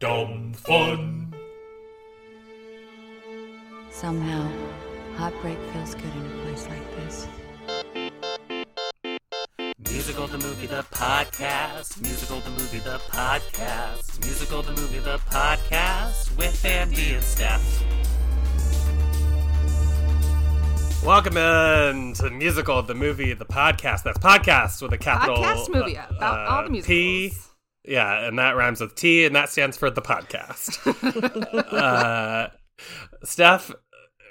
Dumb fun. Somehow, heartbreak feels good in a place like this. Musical the movie the podcast. Musical the movie the podcast. Musical the movie the podcast with Andy and Steph. Welcome in to Musical the movie the podcast. That's podcast with a capital Podcast movie uh, about all the uh, musicals. P. Yeah, and that rhymes with T, and that stands for the podcast. uh, Steph,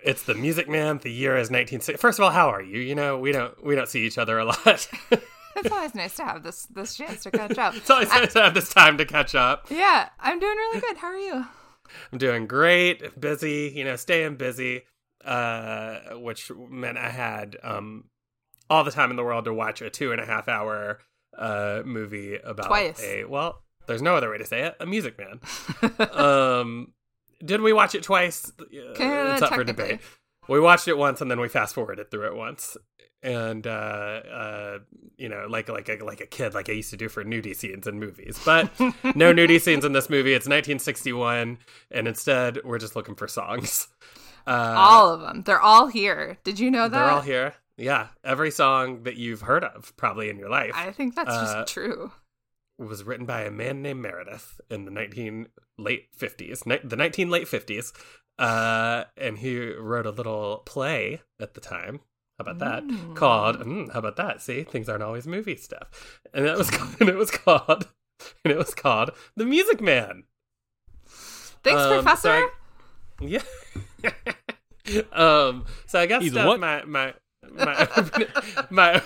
it's the Music Man. The year is 1960. First of all, how are you? You know, we don't we don't see each other a lot. It's always nice to have this this chance to catch up. it's always nice to have this time to catch up. Yeah, I'm doing really good. How are you? I'm doing great, busy, you know, staying busy, uh, which meant I had um, all the time in the world to watch a two and a half hour uh, movie about Twice. a well, there's no other way to say it, a Music Man. um, did we watch it twice? Uh, Kinda it's up for debate. We watched it once and then we fast forwarded through it once. And uh, uh, you know, like like a, like a kid, like I used to do for nudie scenes in movies, but no nudie scenes in this movie. It's 1961, and instead we're just looking for songs. Uh, all of them. They're all here. Did you know that? they're all here. Yeah, every song that you've heard of probably in your life I think that's Uh, just true. was written by a man named Meredith in the 19 late 50s, ni- the 19 late 50s. Uh, and he wrote a little play at the time. How about that? Mm. Called mm, How about that? See, things aren't always movie stuff. And that was and it was called and it was called The Music Man. Thanks, um, so Professor. I- Yeah. um. So I guess He's Steph, what? my my my open, my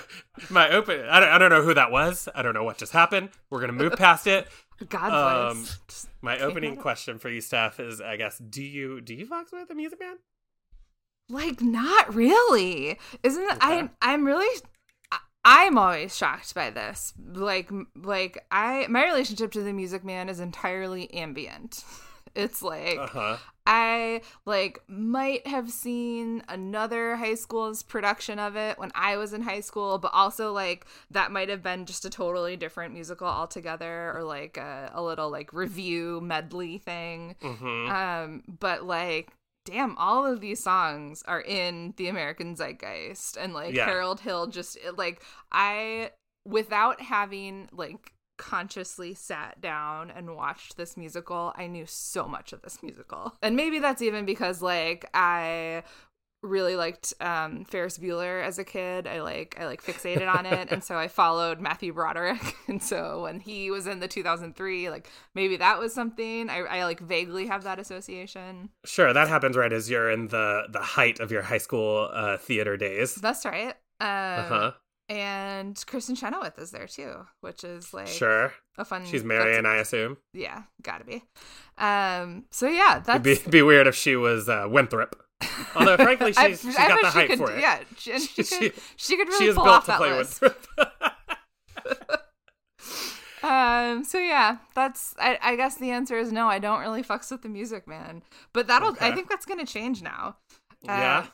my open. I don't I don't know who that was. I don't know what just happened. We're gonna move past it. God um, bless. My opening question for you, Steph, is I guess do you do you fox with the Music Man? like not really. Isn't? Okay. I I'm really. I'm always shocked by this. Like, like I, my relationship to the Music Man is entirely ambient. It's like Uh huh. I like might have seen another high school's production of it when I was in high school, but also like that might have been just a totally different musical altogether or like a, a little like review medley thing. Mm-hmm. Um, but like damn, all of these songs are in the American zeitgeist and like Yeah. Harold Hill just like I without having like consciously sat down and watched this musical, I knew so much of this musical. And maybe that's even because like I really liked um Ferris Bueller as a kid. I like I like fixated on it and so I followed Matthew Broderick and so when he was in the 2003 like maybe that was something I I like vaguely have that association. Sure, that happens right as you're in the the height of your high school uh, theater days. That's right. Um Uh huh. And Kristin Chenoweth is there too, which is like Sure, a fun she's Marian, I assume. Yeah, gotta be. Um so yeah, that's It'd be, be weird if she was uh, Winthrop. Although, frankly, she's, she's I got the she height could, for it. Yeah, she, and she, She- could, she could she really is pull built off to that play list. Winthrop. Um, so yeah, that's I, I guess the answer is no. I don't really fucks with the music, man. But that'll I think that's gonna change now. Uh, yeah.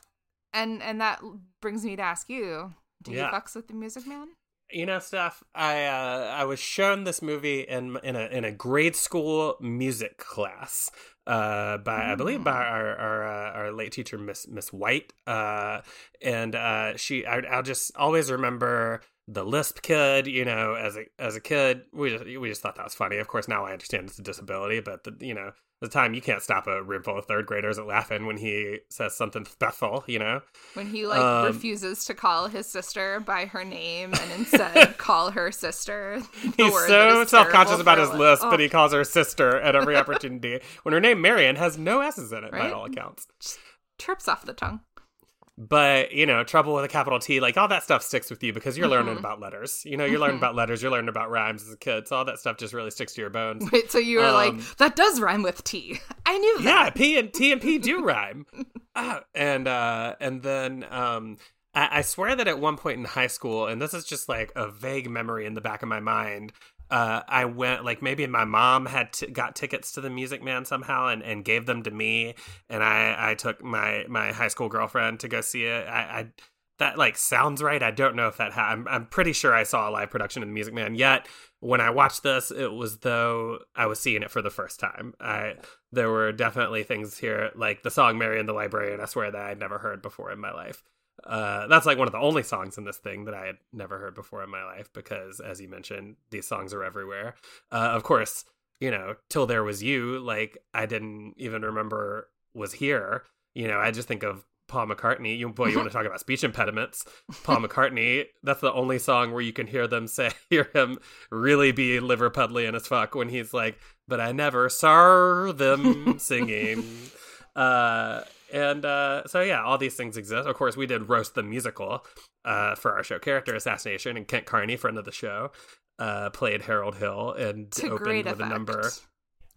and and that brings me to ask you: Do Yeah. you fucks with the music, man? You know, Steph, I uh, I was shown this movie in in a in a grade school music class uh, by I believe by Mm. our our, uh, our late teacher Miss Miss White, uh, and uh, she I, I'll just always remember the Lisp kid. You know, as a as a kid, we just we just thought that was funny. Of course, now I understand it's a disability, but the, you know. The time, you can't stop a room full of third graders at laughing when he says something special, you know. When he like Um, refuses to call his sister by her name and instead call her sister. He's so self conscious about his li- lisp, Oh, but he calls her sister at every opportunity. when her name Marian has no S's in it, by all accounts. trips off the tongue. But you know, trouble with a capital T, like all that stuff sticks with you because you're learning Mhm. about letters. You know, you're learning Mhm. about letters, you're learning about rhymes as a kid. So all that stuff just really sticks to your bones. Wait, so you were Um, like, that does rhyme with T. I knew that yeah. P and T and P do rhyme. Ah, and uh and then um I, I swear that at one point in high school, and this is just like a vague memory in the back of my mind, uh, I went like maybe my mom had t- got tickets to the Music Man somehow and, and gave them to me, and I I took my my high school girlfriend to go see it. I. I that like sounds right. I don't know if that ha- I'm I'm pretty sure I saw a live production of the Music Man. Yet when I watched this, it was though I was seeing it for the first time. I there were definitely things here like the song "Marian the Librarian." I swear that I'd never heard before in my life. Uh, that's like one of the only songs in this thing that I had never heard before in my life because, as you mentioned, these songs are everywhere. Uh, of course, you know, till there was you, like I didn't even remember was here. You know, I just think of Paul McCartney. You boy, you want to talk about speech impediments? Paul McCartney. That's the only song where you can hear them say, hear him really be Liverpudlian as fuck when he's like, "But I never saw them singing." Uh, and uh, so yeah, all these things exist. Of course, we did roast the musical uh, for our show, Character Assassination, and Kent Carney, friend of the show, uh, played Harold Hill and To opened with effect. a number.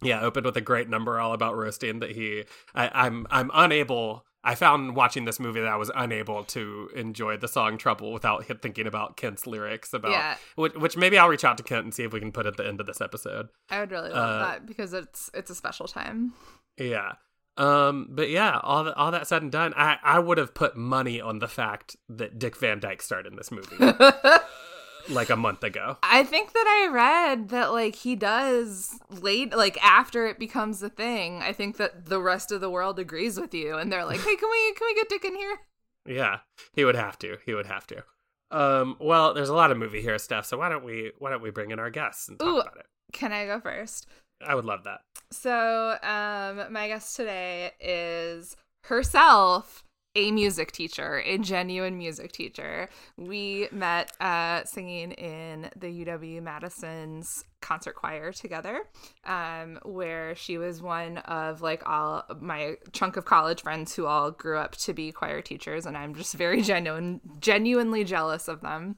Yeah, opened with a great number all about roasting that he. I, I'm I'm unable. I found watching this movie that I was unable to enjoy the song "Trouble" without thinking about Kent's lyrics about Yeah. which, which maybe I'll reach out to Kent and see if we can put at the end of this episode. I would really love Uh, that because it's it's a special time. Yeah. Um, but yeah, all that all that said and done, I, I would have put money on the fact that Dick Van Dyke starred in this movie like a month ago. I think that I read that like he does late like after it becomes a thing. I think that the rest of the world agrees with you and they're like, "Hey, can we can we get Dick in here?" Yeah, he would have to. He would have to. Um, well, there's a lot of movie here, stuff, So why don't we why don't we bring in our guests and talk Ooh. about it? Can I go first? I would love that. So, um, my guest today is herself a music teacher, a genuine music teacher. We met uh, singing in the UW Madison's concert choir together, um, where she was one of like all my chunk of college friends who all grew up to be choir teachers, and I'm just very genuine, genuinely jealous of them.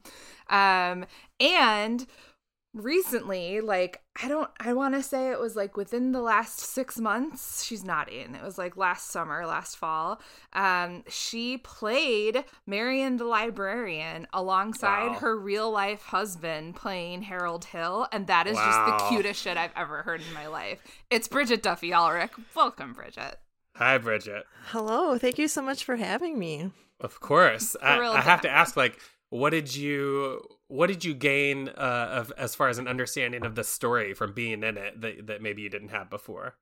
Um, and recently like i don't i want to say it was like within the last six months she's not in it was like last summer last fall um she played marian the librarian alongside Wow. her real life husband playing harold hill and that is just the cutest shit i've ever heard in my life it's bridget duffy ulrich welcome bridget Hi, Bridget. Hello, thank you so much for having me. Of course, I, I have to ask. Like, what did you what did you gain uh, of as far as an understanding of the story from being in it that that maybe you didn't have before?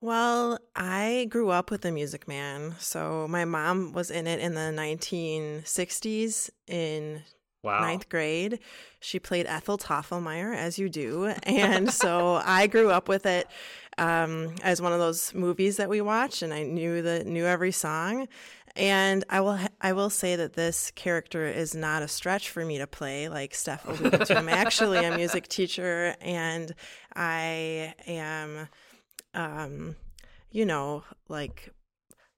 Well, I grew up with the Music Man. So my mom was in it in the 1960s in Wow. ninth grade. She played Ethel Toffelmier, as you do. And so I grew up with it um, as one of those movies that we watch, and I knew the knew every song. And I will I will say that this character is not a stretch for me to play, like Steph alluded to. I'm actually a music teacher, and I am, um, you know, like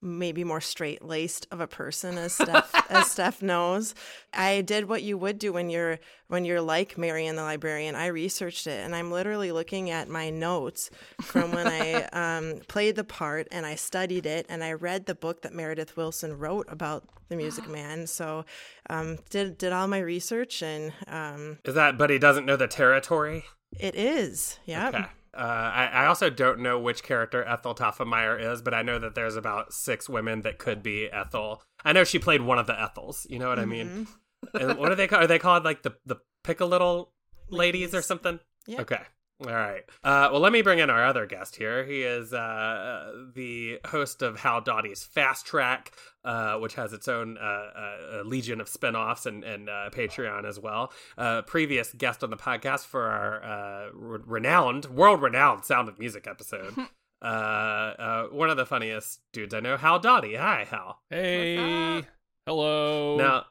maybe more straight laced of a person as Steph as Steph knows. I did what you would do when you're when you're like Marian the librarian. I researched it and I'm literally looking at my notes from when I um, played the part and I studied it and I read the book that Meredith Willson wrote about the Music Man. So um, did did all my research and um, Is that but he doesn't know the territory? it is yeah. Okay. Uh, I, I also don't know which character Ethel Toffelmier is, but I know that there's about six women that could be Ethel. I know she played one of the Ethels. You know what I mean? And what are they called? Are they called like the the pick a little ladies or something? Yeah. Okay. All right. Uh, well, let me bring in our other guest here. He is uh, the host of Howell Dawdy's Fast Track, uh, which has its own uh, uh, legion of spinoffs and, and uh, Patreon as well. Uh, previous guest on the podcast for our uh, renowned, world renowned Sound of Music episode. uh, uh, one of the funniest dudes I know, Hal Dottie. Hi, Hal. Hey. Hello. Now,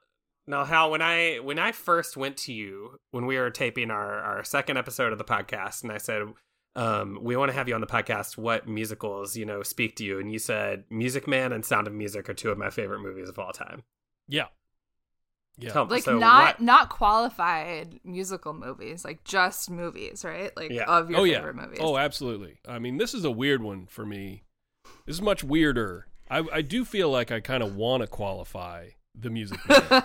now, Hal, when I when I first went to you when we were taping our our second episode of the podcast, and I said, um, "We want to have you on the podcast. What musicals, you know, speak to you?" And you said, "Music Man" and Sound of Music are two of my favorite movies of all time. Yeah. Yeah. Tell- like so not what- not qualified musical movies like just movies right like Yeah. of your oh yeah. favorite movies Oh, absolutely. I mean, this is a weird one for me. This is much weirder. I I do feel like I kind of want to qualify the music Man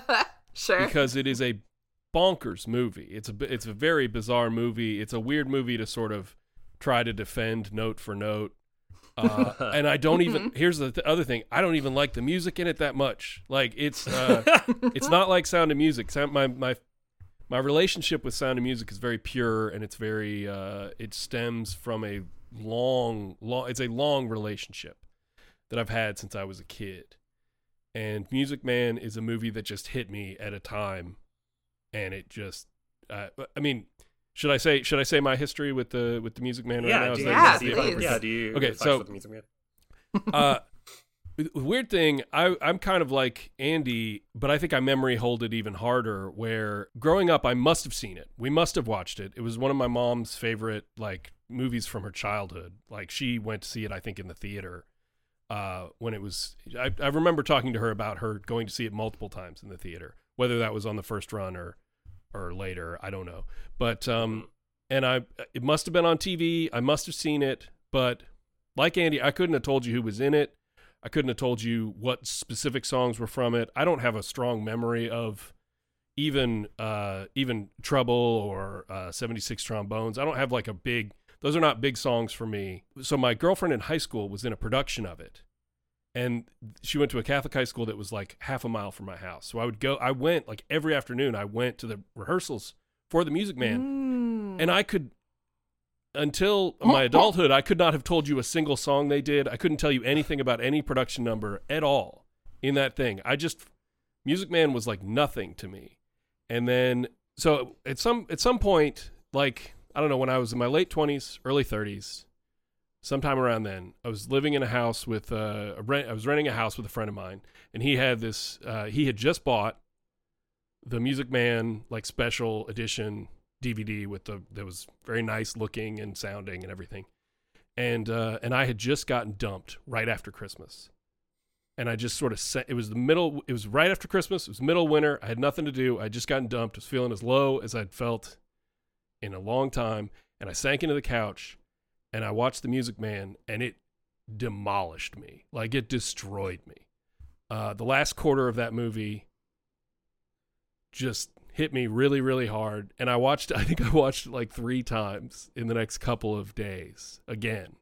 sure because it is a bonkers movie. It's a it's a very bizarre movie. It's a weird movie to sort of try to defend note for note. Uh, and I don't even. Here's the th- other thing. I don't even like the music in it that much. Like it's uh, it's not like Sound of Music. Sound, my my my relationship with Sound of Music is very pure, and it's very. Uh, it stems from a long, long. It's a long relationship that I've had since I was a kid. And Music Man is a movie that just hit me at a time, and it just. Uh, I mean, should I say should I say my history with the with the Music Man right yeah, now? do Is you, that- Yeah, is do you, please. yeah, do you Okay, so- with the music man? uh weird thing I, i'm kind of like andy but i think i memory hold it even harder where growing up i must have seen it we must have watched it it was one of my mom's favorite like movies from her childhood like she went to see it i think in the theater uh when it was i, I remember talking to her about her going to see it multiple times in the theater whether that was on the first run or or later i don't know but um and i it must have been on tv i must have seen it but like Andy, I couldn't have told you who was in it. I couldn't have told you what specific songs were from it. I don't have a strong memory of even uh, even Trouble or uh, 76 Trombones. I don't have like a big. Those are not big songs for me. So my girlfriend in high school was in a production of it, and she went to a Catholic high school that was like half a mile from my house. So I would go. I went like every afternoon. I went to the rehearsals for the Music Man Mm. and I could until my adulthood, I could not have told you a single song they did. I couldn't tell you anything about any production number at all in that thing. I just Music Man was like nothing to me. And then so at some at some point, like I don't know, when I was in my late twenties, early thirties, sometime around then, I was living in a house with uh, a rent. I was renting a house with a friend of mine, and he had this. Uh, he had just bought the Music Man like special edition DVD with the that was very nice looking and sounding and everything. And uh, and I had just gotten dumped right after Christmas. And I just sort of set, it was the middle it was right after Christmas, it was middle winter, I had nothing to do. I had just gotten dumped, I was feeling as low as I'd felt in a long time, and I sank into the couch and I watched The Music Man and it demolished me. Like it destroyed me. Uh, the last quarter of that movie just hit me really really hard and i watched i think i watched it like three times in the next couple of days again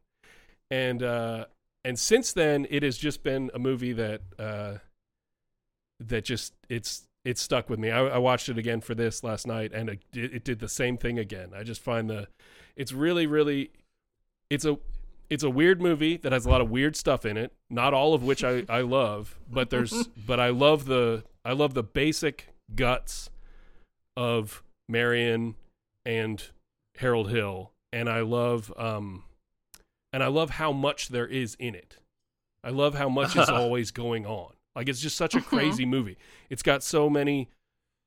and uh and since then it has just been a movie that uh that just it's it's stuck with me i, I watched it again for this last night and it, it did the same thing again i just find the it's really really it's a it's a weird movie that has a lot of weird stuff in it not all of which i i love but there's but i love the i love the basic guts of Marian and Harold Hill, and I love um, and I love how much there is in it. I love how much is always going on. Like it's just such a crazy movie. It's got so many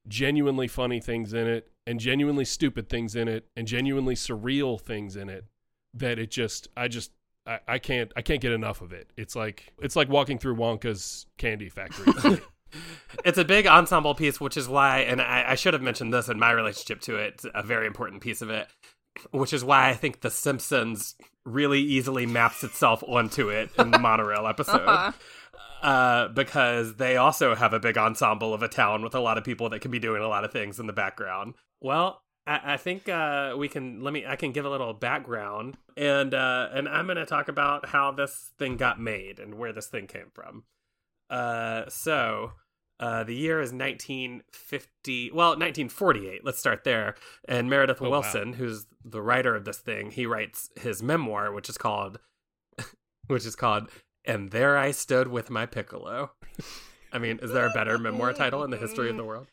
genuinely funny things in it, and genuinely stupid things in it, and genuinely surreal things in it that it just I just I, I can't I can't get enough of it. It's like it's like walking through Wonka's candy factory. it's a big ensemble piece, which is why, and I, I should have mentioned this in my relationship to it, a very important piece of it, which is why I think The Simpsons really easily maps itself onto it in the monorail episode. Uh-huh. Uh, because they also have a big ensemble of a town with a lot of people that can be doing a lot of things in the background. Well, I, I think uh, we can let me. I can give a little background, and uh, and I'm going to talk about how this thing got made and where this thing came from. Uh, so uh, the year is 1950. Well, 1948. Let's start there. And Meredith Oh, wow. Willson, who's the writer of this thing, he writes his memoir, which is called, which is called, "And There I Stood with My Piccolo." I mean, is there a better memoir title in the history of the world?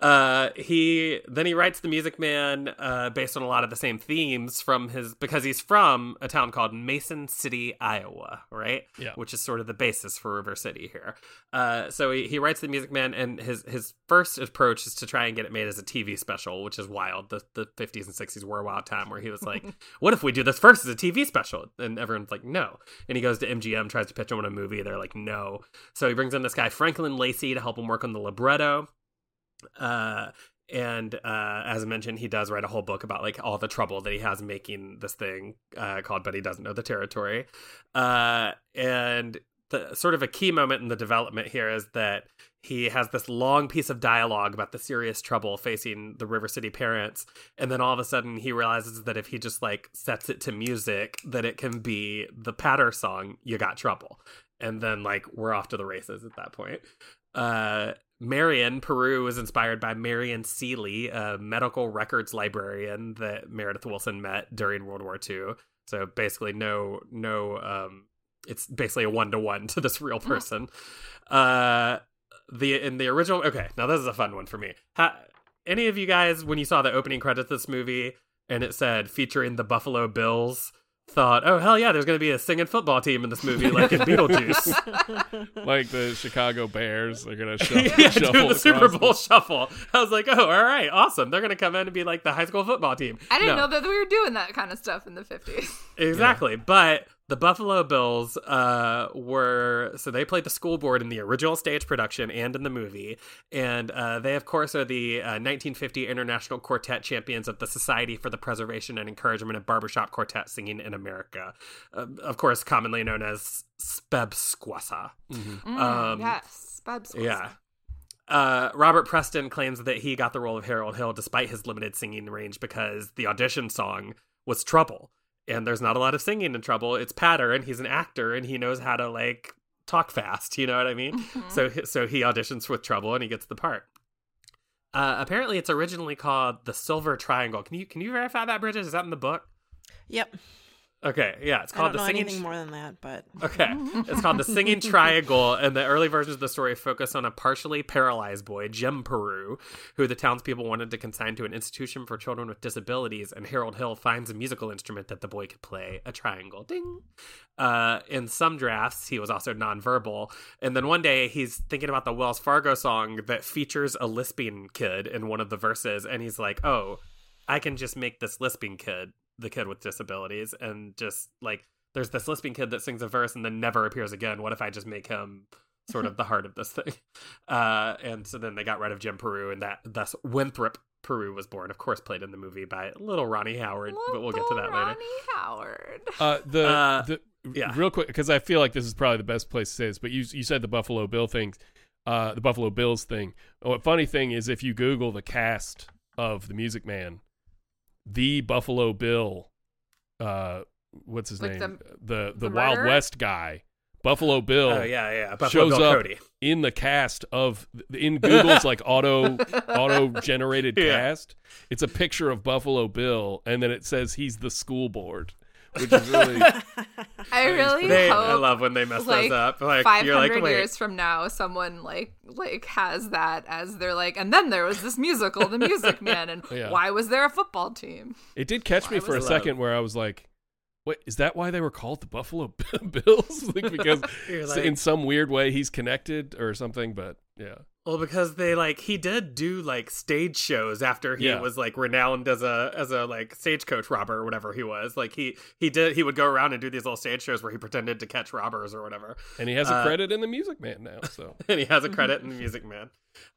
Uh, he then he writes the Music Man uh, based on a lot of the same themes from his because he's from a town called Mason City, Iowa, right? Yeah. which is sort of the basis for River City here. Uh, so he, he writes the Music Man, and his his first approach is to try and get it made as a TV special, which is wild. The the fifties and sixties were a wild time where he was like, "What if we do this first as a TV special?" And everyone's like, "No." And he goes to MGM, tries to pitch him on a movie. They're like, "No." So he brings in this guy Franklin Lacey to help him work on the libretto uh and uh as i mentioned he does write a whole book about like all the trouble that he has making this thing uh called but he doesn't know the territory uh and the sort of a key moment in the development here is that he has this long piece of dialogue about the serious trouble facing the River City parents, and then all of a sudden he realizes that if he just like sets it to music, that it can be the patter song "You Got Trouble," and then like we're off to the races at that point. Uh, Marian Paroo was inspired by Marion Seeley, a medical records librarian that Meredith Willson met during World War II. So basically, no, no, um, it's basically a one to one to this real person. uh, the in the original, okay, now this is a fun one for me. Ha, any of you guys, when you saw the opening credits of this movie and it said featuring the Buffalo Bills, thought, oh hell yeah, there's going to be a singing football team in this movie, like in Beetlejuice. like the Chicago Bears, they're gonna shuffle, yeah, shuffle do the Super across Bowl shuffle. I was like, oh, all right, awesome. They're going to come in and be like the high school football team. I didn't No. know that we were doing that kind of stuff in the 50s. Exactly. But the Buffalo Bills uh, were so they played the school board in the original stage production and in the movie, and uh, they of course are the uh, 1950 International Quartet champions of the Society for the Preservation and Encouragement of Barbershop Quartet Singing in America, uh, of course commonly known as Spebsquassa. Mhm. Mm, Um, yes. Was- Yeah. Uh, Robert Preston claims that he got the role of Harold Hill despite his limited singing range because the audition song was Trouble. And there's not a lot of singing in Trouble. It's patter, and he's an actor, and he knows how to like talk fast. You know what I mean? Mhm. So, so he auditions with Trouble, and he gets the part. Uh, apparently, it's originally called the Silver Triangle. Can you can you verify that, Bridget Is that in the book? Yep. Okay, yeah, it's I called don't the know Singing. anything more than that, but Okay. It's called The Singing Triangle, and the early versions of the story focus on a partially paralyzed boy, Jim Paroo, who the townspeople wanted to consign to an institution for children with disabilities, and Harold Hill finds a musical instrument that the boy could play, a triangle. Ding! Uh, in some drafts, he was also nonverbal, and then one day he's thinking about the Wells Fargo song that features a lisping kid in one of the verses, and he's like, oh, I can just make this lisping kid the kid with disabilities and just like there's this lisping kid that sings a verse and then never appears again. What if I just make him sort of the heart of this thing? Uh, and so then they got rid of Jim Paroo, and that thus Winthrop Paroo was born. Of course, played in the movie by little Ronnie Howard, but we'll get to that Little later. Ronnie Howard. Uh, the Uh, the yeah. real quick because I feel like this is probably the best place to say this, but you you said the Buffalo Bill things, uh, the Buffalo Bills thing. Oh, funny thing is, if you Google the cast of the Music Man, the Buffalo Bill, uh, what's his Like name? the- The the, the Wild? West guy, Buffalo Bill. Oh yeah, yeah. Buffalo shows Bill up Cody. in the cast of in Google's like auto auto generated Yeah. cast. It's a picture of Buffalo Bill, and then it says he's the school board, which is really I really They, hope I love when they mess like those up. Like five hundred like, years from now, someone like like has that as they're like, and then there was this musical, The Music Man, and Yeah. why was there a football team? It did catch me for a was second where I was like, "Wait, is that why they were called the Buffalo Bills? like because like- in some weird way he's connected or something?" But yeah, Well, because they like he did do like stage shows after he Yeah. was like renowned as a as a like stagecoach robber or whatever he was. Like he he did he would go around and do these little stage shows where he pretended to catch robbers or whatever. and he has a Uh, credit in the Music Man now. So and he has a credit in the Music Man.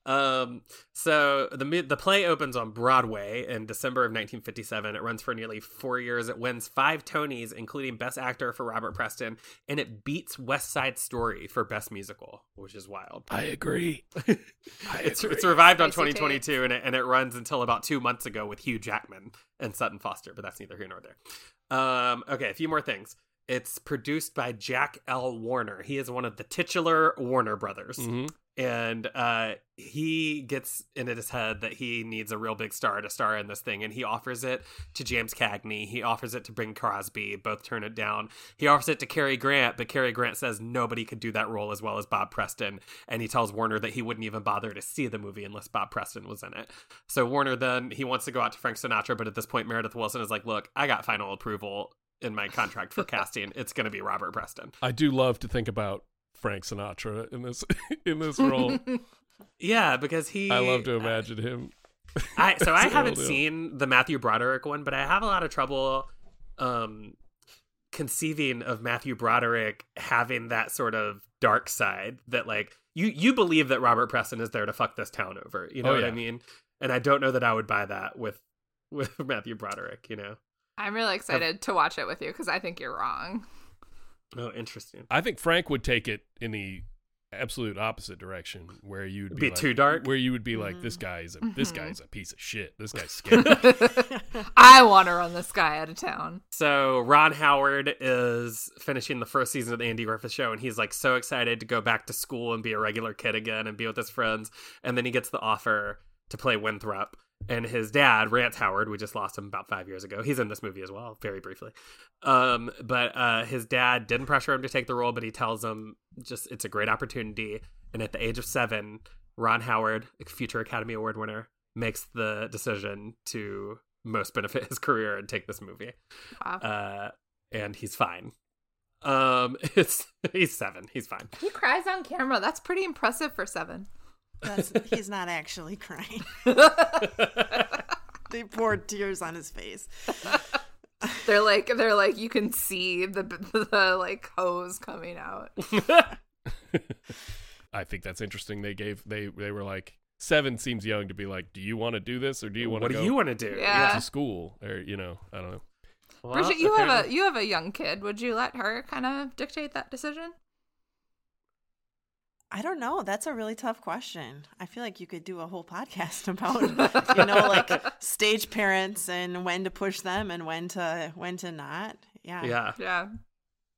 Um, so the the play opens on Broadway in December of 1957. It runs for nearly four years. It wins five Tonys, including Best Actor for Robert Preston, and it beats West Side Story for Best Musical, which is wild. I agree. it's, it's revived on 2022 and it, and it runs until about two months ago with Hugh Jackman and Sutton Foster, but that's neither here nor there. Um, okay, a few more things. It's produced by Jack L. Warner. He is one of the titular Warner brothers. Mhm. And uh, he gets into his head that he needs a real big star to star in this thing. And he offers it to James Cagney. He offers it to Bing Crosby. Both turn it down. He offers it to Cary Grant, but Cary Grant says nobody could do that role as well as Bob Preston. And he tells Warner that he wouldn't even bother to see the movie unless Bob Preston was in it. So Warner then he wants to go out to Frank Sinatra, but at this point Meredith Willson is like, "Look, I got final approval in my contract for casting. It's going to be Robert Preston." I do love to think about Frank Sinatra in this in this role. Yeah, because he I love to imagine him. I so I haven't Harold seen the Matthew Broderick one, but I have a lot of trouble um conceiving of Matthew Broderick having that sort of dark side that like you you believe that Robert Preston is there to fuck this town over. You know Oh, what I mean? And I don't know that I would buy that with with Matthew Broderick, you know. I'm really excited to watch it with you because I think you're wrong. Oh, interesting. I think Frank would take it in the absolute opposite direction, where you'd be, Be like- too dark? Where you would be like, Mm-hmm. this guy is a this guy is a piece of shit. This guy's scary. I want to run this guy out of town. So Ron Howard is finishing the first season of the Andy Griffith Show, and he's like so excited to go back to school and be a regular kid again and be with his friends. And then he gets the offer to play Winthrop. And his dad, Rance Howard, we just lost him about five years ago. He's in this movie as well, very briefly. Um, but uh, his dad didn't pressure him to take the role, but he tells him just it's a great opportunity. And at the age of seven, Ron Howard, a future Academy Award winner, makes the decision to most benefit his career and take this movie Wow. uh, and he's fine. Um, it's he's seven. He's fine. he cries on camera. That's pretty impressive for seven. That's, he's not actually crying. they poured tears on his face. They're like they're like you can see the the like hose coming out. I think that's interesting. They gave they they were like seven seems young to be like, do you want to do this or do you want to? what to do you want to do? Yeah. to school or you know I don't know. Well, Bridget, you have a you have a young kid. Would you let her kind of dictate that decision? I don't know. That's a really tough question. I feel like you could do a whole podcast about, you know, like stage parents and when to push them and when to when to not. Yeah. yeah. Yeah.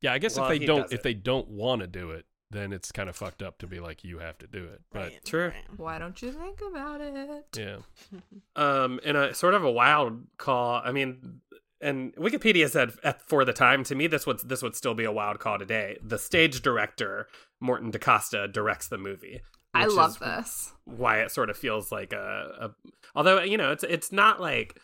Yeah, I guess Well, if they don't if it. they don't want to do it, then it's kind of fucked up to be like you have to do it. But Right, True. Why don't you think about it? yeah, Um, in a sort of a wild call. I mean, and Wikipedia said at, for the time. To me, this would this would still be a wild call today. The stage director Morton DaCosta directs the movie. I love is this. why it sort of feels like a, a although you know it's it's not like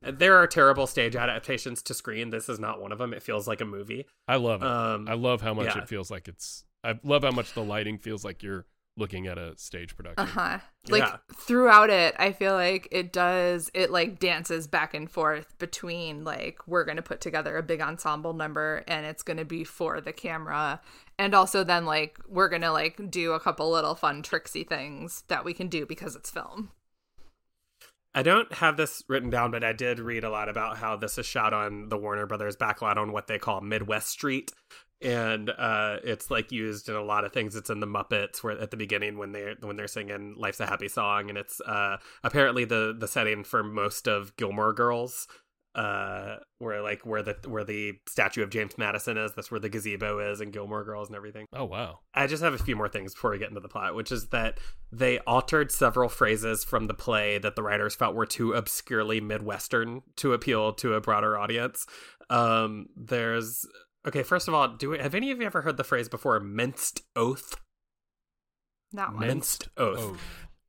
there are terrible stage adaptations to screen this is not one of them it feels like a movie I love it. um I love how much yeah. it feels like it's. I love how much the lighting feels like you're looking at a stage production. Uh huh. Like Yeah. throughout it, I feel like it does. It like dances back and forth between like we're gonna put together a big ensemble number and it's gonna be for the camera, and also then like we're gonna like do a couple little fun tricksy things that we can do because it's film. i don't have this written down but i did read a lot about how this is shot on the warner brothers backlot on what they call midwest street and uh it's like used in a lot of things it's in the muppets where at the beginning when they're when they're singing life's a happy song and it's uh apparently the the setting for most of gilmore girls uh where like where the where the statue of james madison is that's where the gazebo is and gilmore girls and everything Oh wow. I just have a few more things before we get into the plot, which is that they altered several phrases from the play that the writers felt were too obscurely Midwestern to appeal to a broader audience. Um, there's okay. First of all, do we, have any of you ever heard the phrase before? Minced oath. Not one. Minced oath. Oh,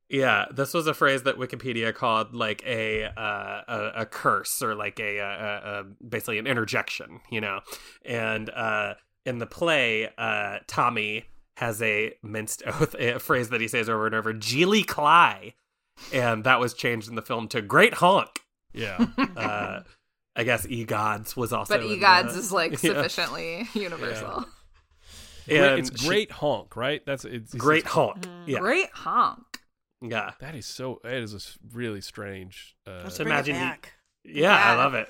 Yeah, this was a phrase that Wikipedia called like a uh, a, a curse or like a, a, a, a basically an interjection, you know. And uh, in the play, uh, Tommy has a minced oath, a phrase that he says over and over, "Jeely Kly," and that was changed in the film to "Great Honk." yeah. I guess "egods" was also, But in egods the- is like Yeah. sufficiently universal. Great- And it's she- great honk, right? That's it's, it's Great honk. Yeah, Great honk. yeah. That is so. It is a really strange. Uh, Let's So bring imagine it you- back. Yeah, I love it.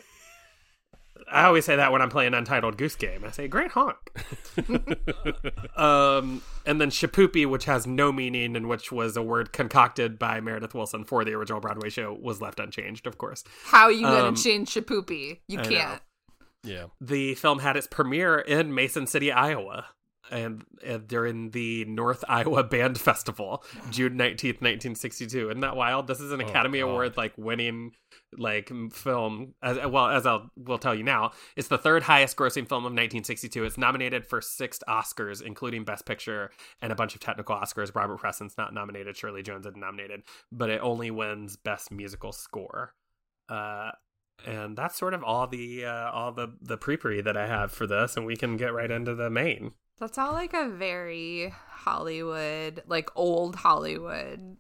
I always say that when I'm playing Untitled Goose Game. I say "Great honk." um, and then Shipoopi, which has no meaning and which was a word concocted by Meredith Willson for the original Broadway show, was left unchanged. Of course, How are you gonna Um, change Shipoopi? You I can't. yeah. the film had its premiere in Mason City, Iowa. And, and during the North Iowa Band Festival, June nineteenth, nineteen sixty-two. Isn't that wild? This is an Oh, Academy God. Award like winning like film. As well as I'll will tell you now, it's the third highest grossing film of nineteen sixty-two. It's nominated for six Oscars, including Best Picture and a bunch of technical Oscars. Robert Preston's not nominated. Shirley Jones is nominated, but it only wins Best Musical Score. Uh, and that's sort of all the uh, all the the pre-pre that I have for this, and we can get right into the main. That's all like a very Hollywood, like old Hollywood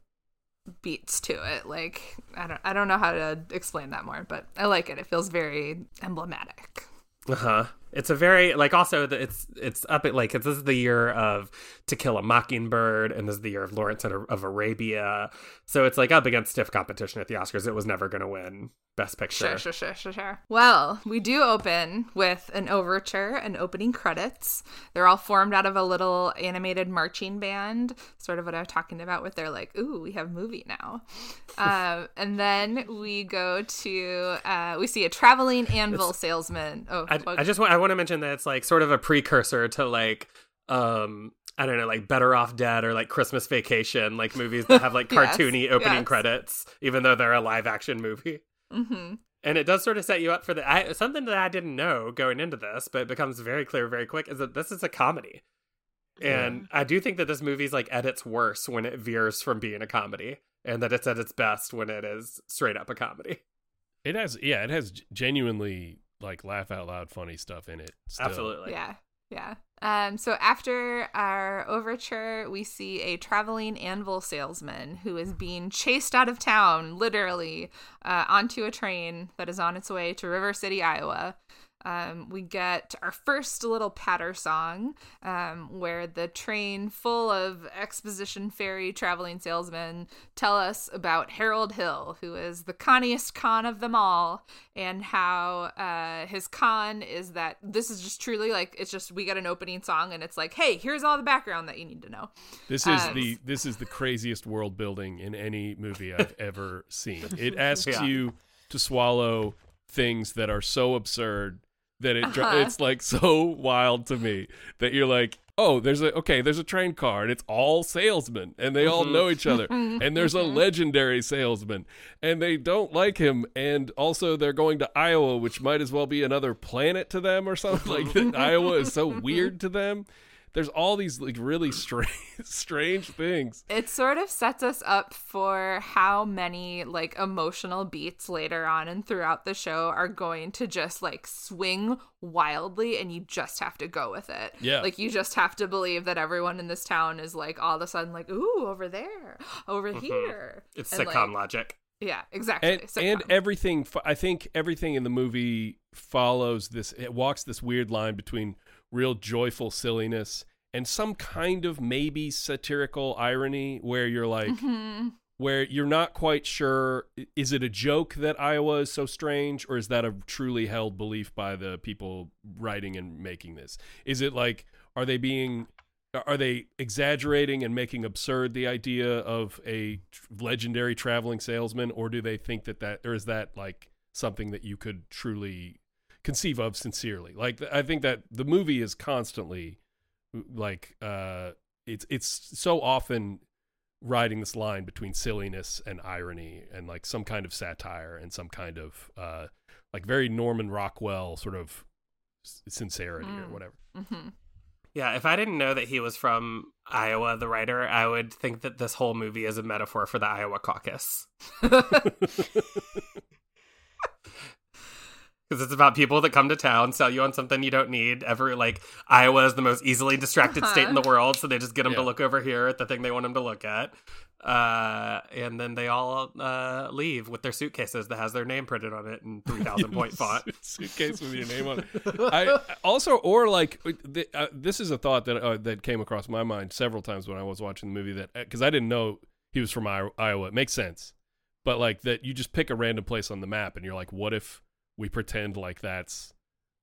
beats to it. Like I don't I don't know how to explain that more, but I like it. It feels very emblematic. Uh huh. It's a very like also the, it's it's up at like this is the year of To Kill a Mockingbird, and this is the year of Lawrence of Arabia. So it's like up against stiff competition at the Oscars. It was never going to win Best Picture. Sure, sure, sure, sure, sure. Well, we do open with an overture and opening credits. They're all formed out of a little animated marching band, sort of what I was talking about with their like, ooh, we have movie now. um, and then we go to, uh, we see a traveling anvil salesman. Oh, I, I just want I want to mention that it's like sort of a precursor to like um I don't know, like Better Off Dead or like Christmas Vacation, like movies that have like Yes, cartoony opening yes. credits, even though they're a live action movie. Hmm And it does sort of set you up for the I, something that I didn't know going into this, but it becomes very clear very quick is that this is a comedy. And I do think that this movie's like at its worst when it veers from being a comedy, and that it's at its best when it is straight up a comedy. It has, yeah, it has genuinely like laugh out loud funny stuff in it. still. Absolutely. Yeah, yeah. Um, so after our overture, we see a traveling anvil salesman who is being chased out of town, literally, uh, onto a train that is on its way to River City, Iowa. Um, we get our first little patter song, um, where the train full of exposition fairy traveling salesmen tell us about Harold Hill, who is the conniest con of them all, and how uh, his con is that this is just truly like it's just we get an opening song and it's like, hey, here's all the background that you need to know. This is Um, the this is the craziest world building in any movie I've ever seen. It asks Yeah. you to swallow things that are so absurd that it Uh-huh. it's like so wild to me that you're like, oh, there's a okay, there's a train car and it's all salesmen and they all mm-hmm. know each other mm-hmm. and there's a mm-hmm. legendary salesman and they don't like him and also they're going to Iowa, which might as well be another planet to them or something like that. Iowa is so weird to them. There's all these like really strange strange things. It sort of sets us up for how many like emotional beats later on and throughout the show are going to just like swing wildly and you just have to go with it. Yeah. Like you just have to believe that everyone in this town is like all of a sudden like, ooh, over there, over mm-hmm. here. It's And, sitcom like, logic. Yeah, exactly. and, Sitcom. and everything i think everything in the movie follows this it walks this weird line between real joyful silliness and some kind of maybe satirical irony where you're like Mhm. where you're not quite sure is it a joke that iowa is so strange or is that a truly held belief by the people writing and making this is it like are they being are they exaggerating and making absurd the idea of a legendary traveling salesman or do they think that that or is that like something that you could truly conceive of sincerely like i think that the movie is constantly like uh it's it's so often riding this line between silliness and irony and like some kind of satire and some kind of uh like very norman rockwell sort of s- sincerity or Mm. whatever Mhm. Yeah, if I didn't know that he was from Iowa, the writer, I would think that this whole movie is a metaphor for the Iowa caucus. Because it's about people that come to town, sell you on something you don't need. Every like Iowa is the most easily distracted state in the world, so they just get them to look over here at the thing they want them to look at, uh, and then they all uh, leave with their suitcases that has their name printed on it in three thousand point font. suitcase with your name on it. I also, or like, th- uh, this is a thought that uh, that came across my mind several times when I was watching the movie. That because I didn't know he was from I- Iowa. It makes sense, but like that, you just pick a random place on the map, and you're like, what if we pretend like that's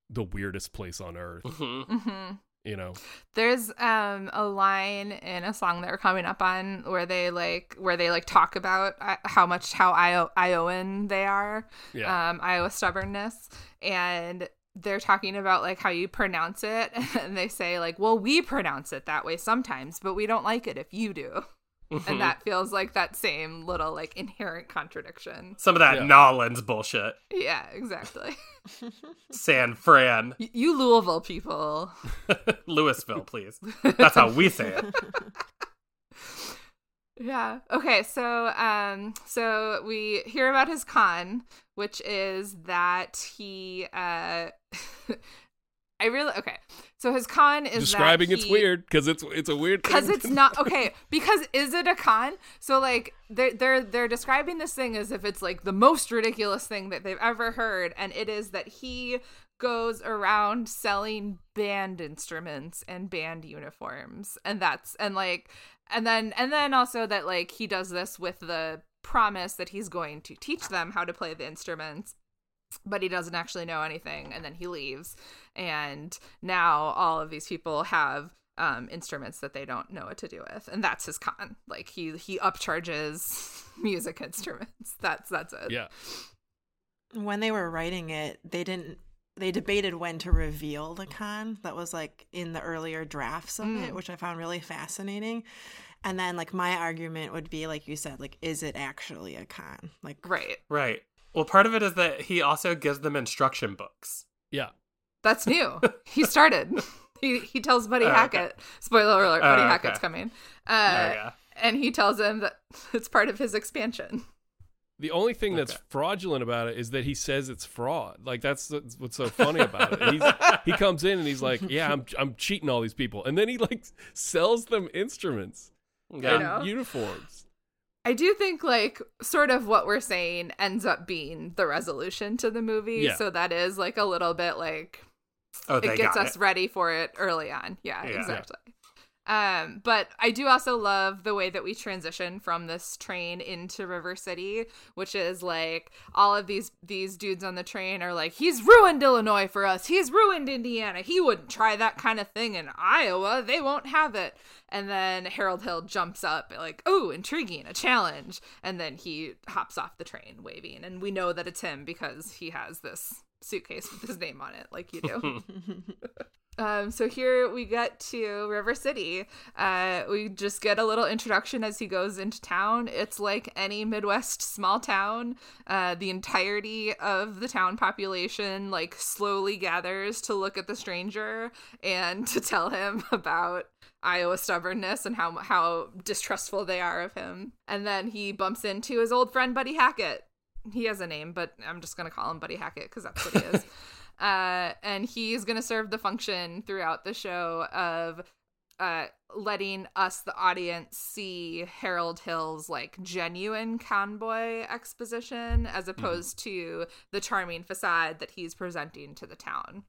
the weirdest place on earth? Mhm. Mhm. You know, There's um a line in a song that we're coming up on where they like where they like talk about uh, how much how Io- Iowan they are, yeah. um Iowa stubbornness, and they're talking about like how you pronounce it, and they say like, well, we pronounce it that way sometimes, but we don't like it if you do, Mhm. and that feels like that same little like inherent contradiction. Some of that Yeah. Nolans bullshit. Yeah, exactly. San Fran. Y- you Louisville people. Louisville, please. That's how we say it. Yeah. Okay. So, um, so we hear about his con, which is that he, uh, I really okay. So his con is Describing it's weird because it's it's a weird because it's not okay because is it a con so like they're they're they're describing this thing as if it's like the most ridiculous thing that they've ever heard and it is that he goes around selling band instruments and band uniforms and that's and like and then and then also that like he does this with the promise that he's going to teach them how to play the instruments but he doesn't actually know anything and then he leaves and now all of these people have um, instruments that they don't know what to do with and that's his con like he he upcharges music instruments that's that's it Yeah. When they were writing it, they didn't. They debated when to reveal the con. That was like in the earlier drafts of it, Mm. which I found really fascinating. And then, like, my argument would be, like you said, like, is it actually a con? Like, right Right. Well, part of it is that he also gives them instruction books. Yeah. that's new he started he he tells buddy Oh, okay. hackett spoiler alert buddy Oh, okay. hackett's coming uh oh, yeah. and he tells him that it's part of his expansion The only thing that's Okay. fraudulent about it is that he says it's fraud. Like that's, that's what's so funny about it. He's, he comes in and he's like, "Yeah, I'm I'm cheating all these people," and then he like sells them instruments Yeah. and uniforms. I do think like sort of what we're saying ends up being the resolution to the movie. Yeah. So that is like a little bit like Oh, it gets us it. ready for it early on. Yeah, Yeah. exactly. Um, but I do also love the way that we transition from this train into River City, which is like all of these these dudes on the train are like, he's ruined Illinois for us. He's ruined Indiana. He wouldn't try that kind of thing in Iowa. They won't have it. And then Harold Hill jumps up like, oh, intriguing, a challenge. And then he hops off the train waving, and we know that it's him because he has this suitcase with his name on it, like you do. Um, so here we get to River City. Uh, we just get a little introduction as he goes into town. It's like any Midwest small town. Uh, the entirety of the town population like slowly gathers to look at the stranger and to tell him about Iowa stubbornness and how how distrustful they are of him. And then he bumps into his old friend Buddy Hackett. He has a name, but I'm just gonna call him Buddy Hackett because that's what he is. uh, and he's going to serve the function throughout the show of uh, letting us, the audience, see Harold Hill's like genuine convoy exposition as opposed to the charming facade that he's presenting to the town.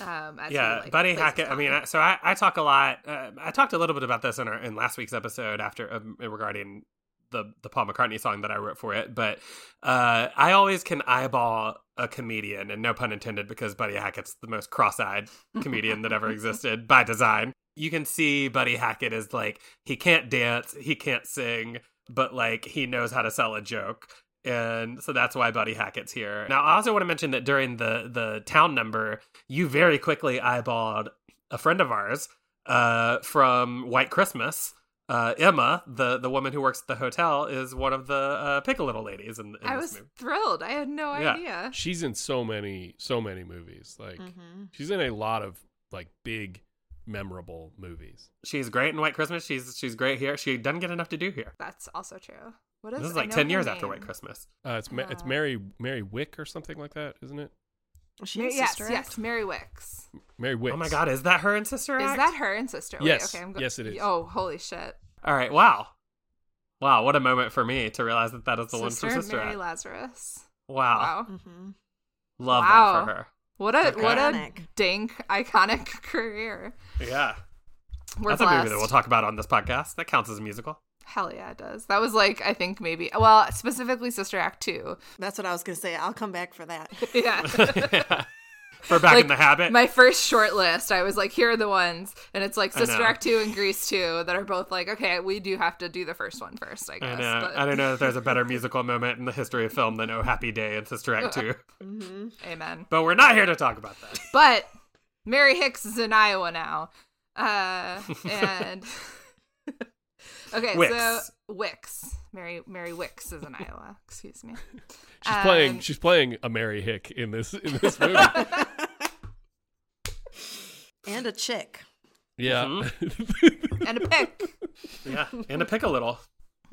Um, as he, yeah, like, Buddy Hackett. I mean, so I, I talk a lot. Uh, I talked a little bit about this in our in last week's episode after um, regarding the the Paul McCartney song that I wrote for it. But uh, I always can eyeball a comedian, and no pun intended, because Buddy Hackett's the most cross-eyed comedian that ever existed by design. You can see Buddy Hackett is like he can't dance, he can't sing, but like he knows how to sell a joke. And so that's why Buddy Hackett's here. Now, I also want to mention that during the the town number, you very quickly eyeballed a friend of ours uh, from White Christmas. Uh, Emma, the the woman who works at the hotel, is one of the uh, pick a little ladies in, in I was movie. thrilled. I had no Yeah. idea. She's in so many so many movies. Like Mhm. she's in a lot of like big memorable movies. She's great in White Christmas. She's she's great here. She doesn't get enough to do here. That's also true. What is This is like ten her years after. White Christmas. Uh, it's Ma- it's Uh, Mary Mary Wick or something like that, isn't it? Was she in Ma- yes, Sister yes, Act? Mary Wickes. Mary Wickes. Oh my God, is that her and Sister Is that her and sister? Wait, Yes. okay, I'm Yes, it is. Oh, holy shit! All right. Wow. Wow. What a moment for me to realize that that is the one Sister from Sister Mary Act. Lazarus. Wow. Wow. Mhm. Love Wow. that for her. What a what a Iconic. dank iconic career. Yeah. We're That's a movie that we'll talk about on this podcast. That counts as a musical. Hell yeah, it does. That was like I think maybe well specifically Sister Act two. That's what I was gonna say. I'll come back for that. Yeah. For back Like, in the habit. My first short list, I was like, here are the ones, and it's like Sister. Act two and Grease two that are both like, okay, we do have to do the first one first, I I know. but- I don't know if there's a better musical moment in the history of film than Oh Happy Day and Sister Act 2. hmm Amen. But we're not here to talk about that. But Mary Hicks is in Iowa now. Uh and Okay, Wickes. so Wickes. Mary Mary Wickes is in Iowa. Excuse me. She's playing Um, she's playing a Mary Hick in this in this movie. And a chick. yeah. Mm-hmm. And a pick. Yeah. And a pick a little.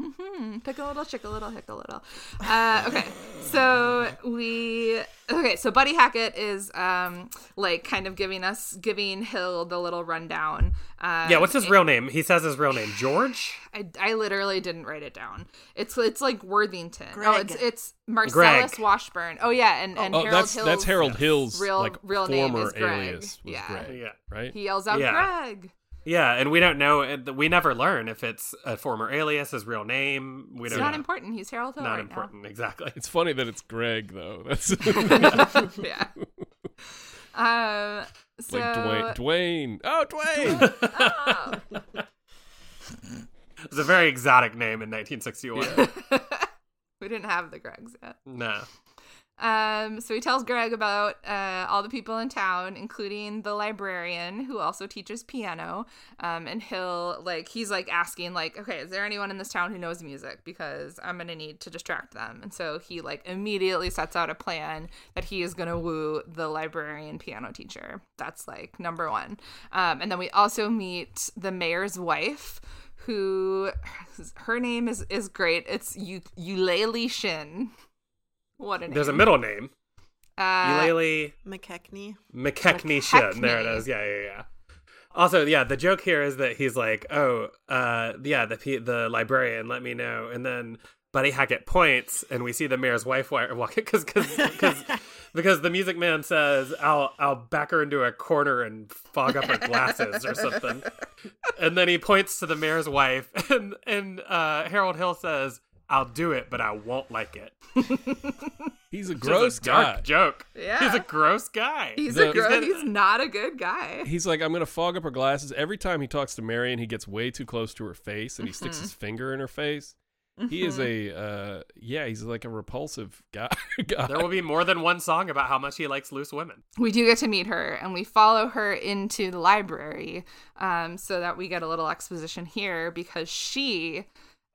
Hmm, pick a little, chick a little, hick a little. Uh, okay, so we okay. So Buddy Hackett is um like kind of giving us giving Hill the little rundown. Um, Yeah, what's his real name? He says his real name. George? I, I literally didn't write it down. It's it's like Worthington. Oh, it's it's Marcellus Greg. Washburn. Oh yeah, and and oh, Harold that's Hill's that's Harold Hill's real like real name former is Greg. alias was yeah. Greg, Yeah. right? He yells out Yeah. Greg. Yeah, and we don't know. We never learn if it's a former alias, his real name. We It's don't not know. important. He's Harold Hill Not right important, exactly. It's funny that it's Greg though. That's yeah. Um. So. like Dwayne. Dwayne. Oh, Dwayne. Oh. It's a very exotic name in 1961. we didn't have the Gregs yet. No. Um, so he tells Greg about uh, all the people in town, including the librarian who also teaches piano. Um, and he'll like he's like asking like, okay, is there anyone in this town who knows music? Because I'm gonna need to distract them. And so he like immediately sets out a plan that he is gonna woo the librarian piano teacher. That's like number one. Um, and then we also meet the mayor's wife. Who her name is is great. It's Eu- Eulalie Shinn. What a name. There's a middle name. Uh, Eulalie Mackecknie. Mackecknie Shinn. There it is. Yeah, yeah, yeah. Also, yeah, the joke here is that he's like, "Oh, uh, yeah, the P- the librarian, let me know." And then Buddy Hackett points, and we see the mayor's wife wa- walking because because because the Music Man says, "I'll I'll back her into a corner and fog up her glasses or something." And then he points to the mayor's wife, and and uh, Harold Hill says, "I'll do it, but I won't like it." He's a gross a dark guy. joke. Yeah. he's a gross guy. He's The- a gro- He's he's not a good guy. He's like, I'm gonna fog up her glasses. Every time he talks to Marian, he gets way too close to her face and he sticks Mm-hmm. his finger in her face. He is a uh yeah, he's like a repulsive guy. guy. There will be more than one song about how much he likes loose women. We do get to meet her, and we follow her into the library, um, so that we get a little exposition here because she.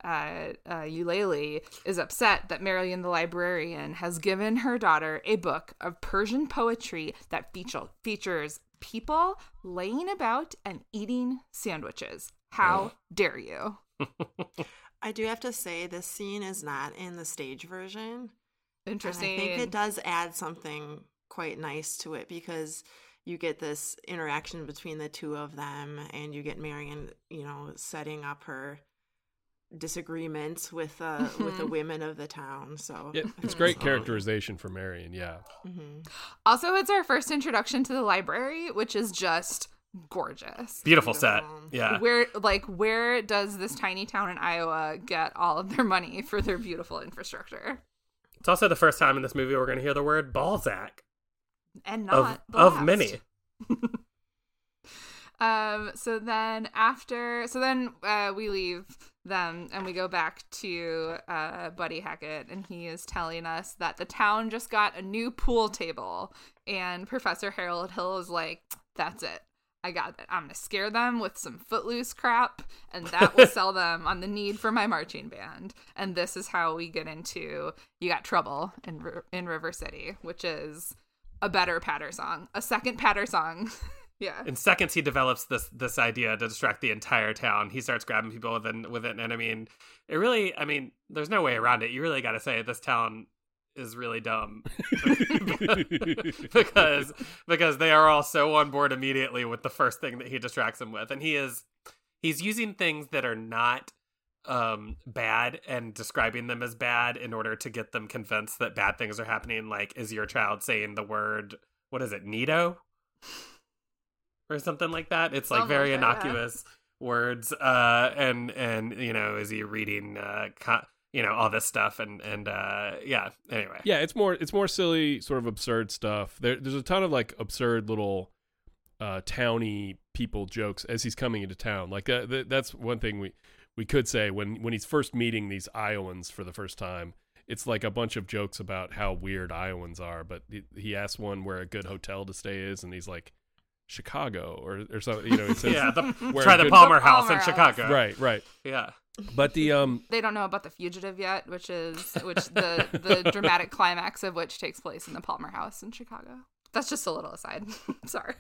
Uh, uh, Eulalie is upset that Marian the librarian has given her daughter a book of Persian poetry that feature- features people laying about and eating sandwiches. How dare you? I do have to say this scene is not in the stage version. Interesting. And I think it does add something quite nice to it because you get this interaction between the two of them and you get Marian, you know, setting up her disagreements with uh with the women of the town. So Yeah, it's great characterization for Marian, yeah. Mhm. Also, it's our first introduction to the library, which is just gorgeous. Beautiful set. Yeah. Where like where does this tiny town in Iowa get all of their money for their beautiful infrastructure? It's also the first time in this movie we're going to hear the word Balzac And of not the of last. many. Um so then after so then uh we leave them and we go back to uh Buddy Hackett and he is telling us that the town just got a new pool table and Professor Harold Hill is like that's it. I got it. I'm gonna scare them with some footloose crap, and that will sell them on the need for my marching band. And this is how we get into "You Got Trouble" in in River City, which is a better patter song, a second patter song. yeah, In seconds, he develops this this idea to distract the entire town. He starts grabbing people with it, with it, and I mean, it really. I mean, there's no way around it. You really got to say this town is really dumb because because they are all so on board immediately with the first thing that he distracts them with, and he is he's using things that are not um bad and describing them as bad in order to get them convinced that bad things are happening like is your child saying the word what is it nido or something like that it's like Something very like that, yeah. innocuous words uh and and you know is he reading uh co- you know all this stuff and and uh yeah anyway Yeah, it's more it's more silly, sort of absurd stuff. There, there's a ton of like absurd little uh towny people jokes as he's coming into town. Like uh, th- that's one thing we we could say when when he's first meeting these Iowans for the first time. It's like a bunch of jokes about how weird Iowans are, but he, he asks one where a good hotel to stay is, and he's like Chicago or or something. You know, he says, yeah the, Where try the good- palmer house Palmer in House. chicago right, right. yeah But the um they don't know about the fugitive yet, which is which the the dramatic climax of which takes place in the Palmer House in Chicago. That's just a little aside. Sorry.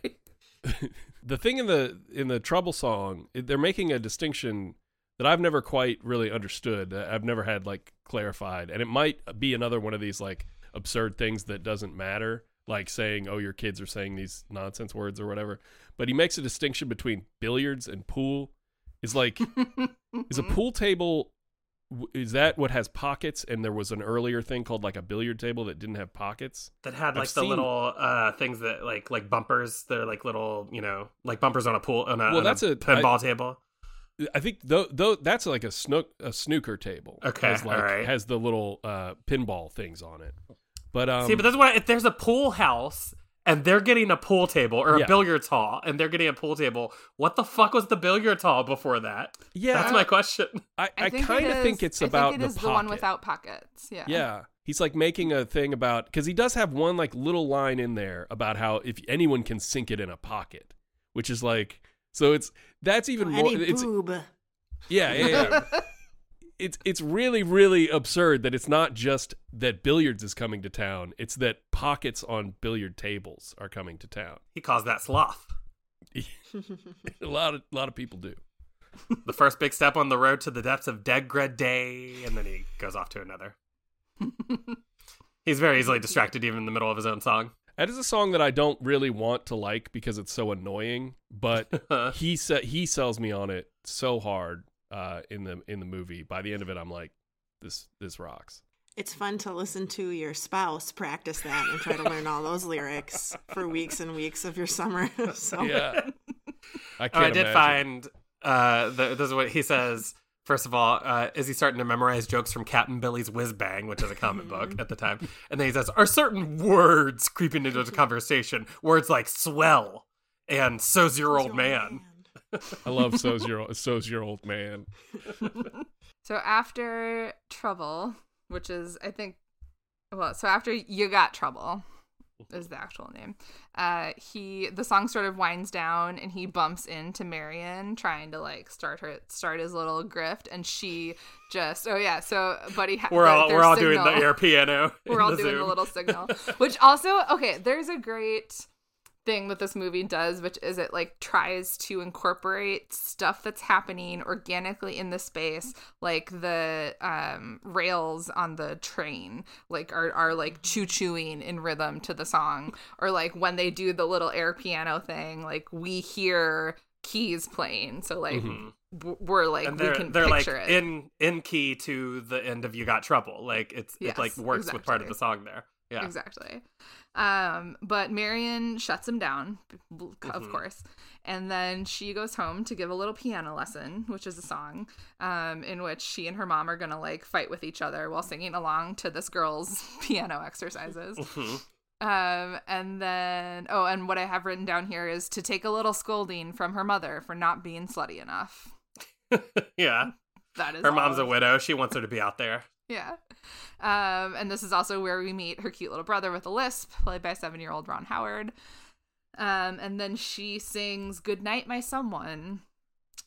the thing in the in the trouble song they're making a distinction that i've never quite really understood that i've never had like clarified and it might be another one of these like absurd things that doesn't matter like saying oh your kids are saying these nonsense words or whatever but he makes a distinction between billiards and pool is like is a pool table is that what has pockets? And there was an earlier thing called like a billiard table that didn't have pockets. that had I've like the seen- little uh things that like like bumpers. They're like little, you know, like bumpers on a pool on a, Well, on that's a- pinball table. I think though though that's like a snook a snooker table. Okay, has like, alright. has the little uh, pinball things on it. But um, See, but that's why if there's a pool house and they're getting a pool table or a Yeah. billiards hall and they're getting a pool table, what the fuck was the billiards hall before that? yeah, That's my question. I, I, think kind of is- think it's I about think it is the the, one without pockets. Yeah. Yeah. He's like making a thing about because he does have one like little line in there about how if anyone can sink it in a pocket, which is like so it's that's even more Any it's boob. yeah yeah, yeah. it's it's really really absurd that it's not just that billiards is coming to town it's that pockets on billiard tables are coming to town He calls that sloth. a lot of a lot of people do The first big step on the road to the depths of Degred Day, and then he goes off to another. He's very easily distracted even in the middle of his own song. that is a song that I don't really want to like because it's so annoying but he sa- he sells me on it so hard uh, in the in the movie. By the end of it, I'm like, this this rocks. It's fun to listen to your spouse practice that and try to learn all those lyrics for weeks and weeks of your summer. so Yeah, I Oh, can't. I did find uh, the, this is what he says. First of all, uh, is he starting to memorize jokes from Captain Billy's Whiz Bang, which is a comic book at the time? And then he says, Are certain words creeping into the conversation? Words like swell and so's your old man. I love so's your so's your old man. So after Trouble, which is I think well, so after You Got Trouble is the actual name. Uh he the song sort of winds down and he bumps into Marian trying to like start her start his little grift and she just oh yeah, so buddy ha- We're all their we're all doing the air piano. we're all the doing the little signal which also okay there's a great thing that this movie does which is it like tries to incorporate stuff that's happening organically in the space like the um rails on the train like are, are like choo chooing in rhythm to the song or like when they do the little air piano thing like we hear keys playing so like w- we're like and we they're can they're like it in in key to the end of You Got Trouble. Like it's Yes, it like works with part of the song there. Yeah. Exactly. Um, but Marian shuts him down, of Mhm. course. And then she goes home to give a little piano lesson, which is a song um, in which she and her mom are going to like fight with each other while singing along to this girl's piano exercises. Mhm. Um, and then, oh, and what I have written down here is to take a little scolding from her mother for not being slutty enough. yeah. That is Her mom's a widow. She wants her to be out there. Yeah. Um, and this is also where we meet her cute little brother with a lisp, played by seven year old Ron Howard. Um, and then she sings Good Night, My Someone,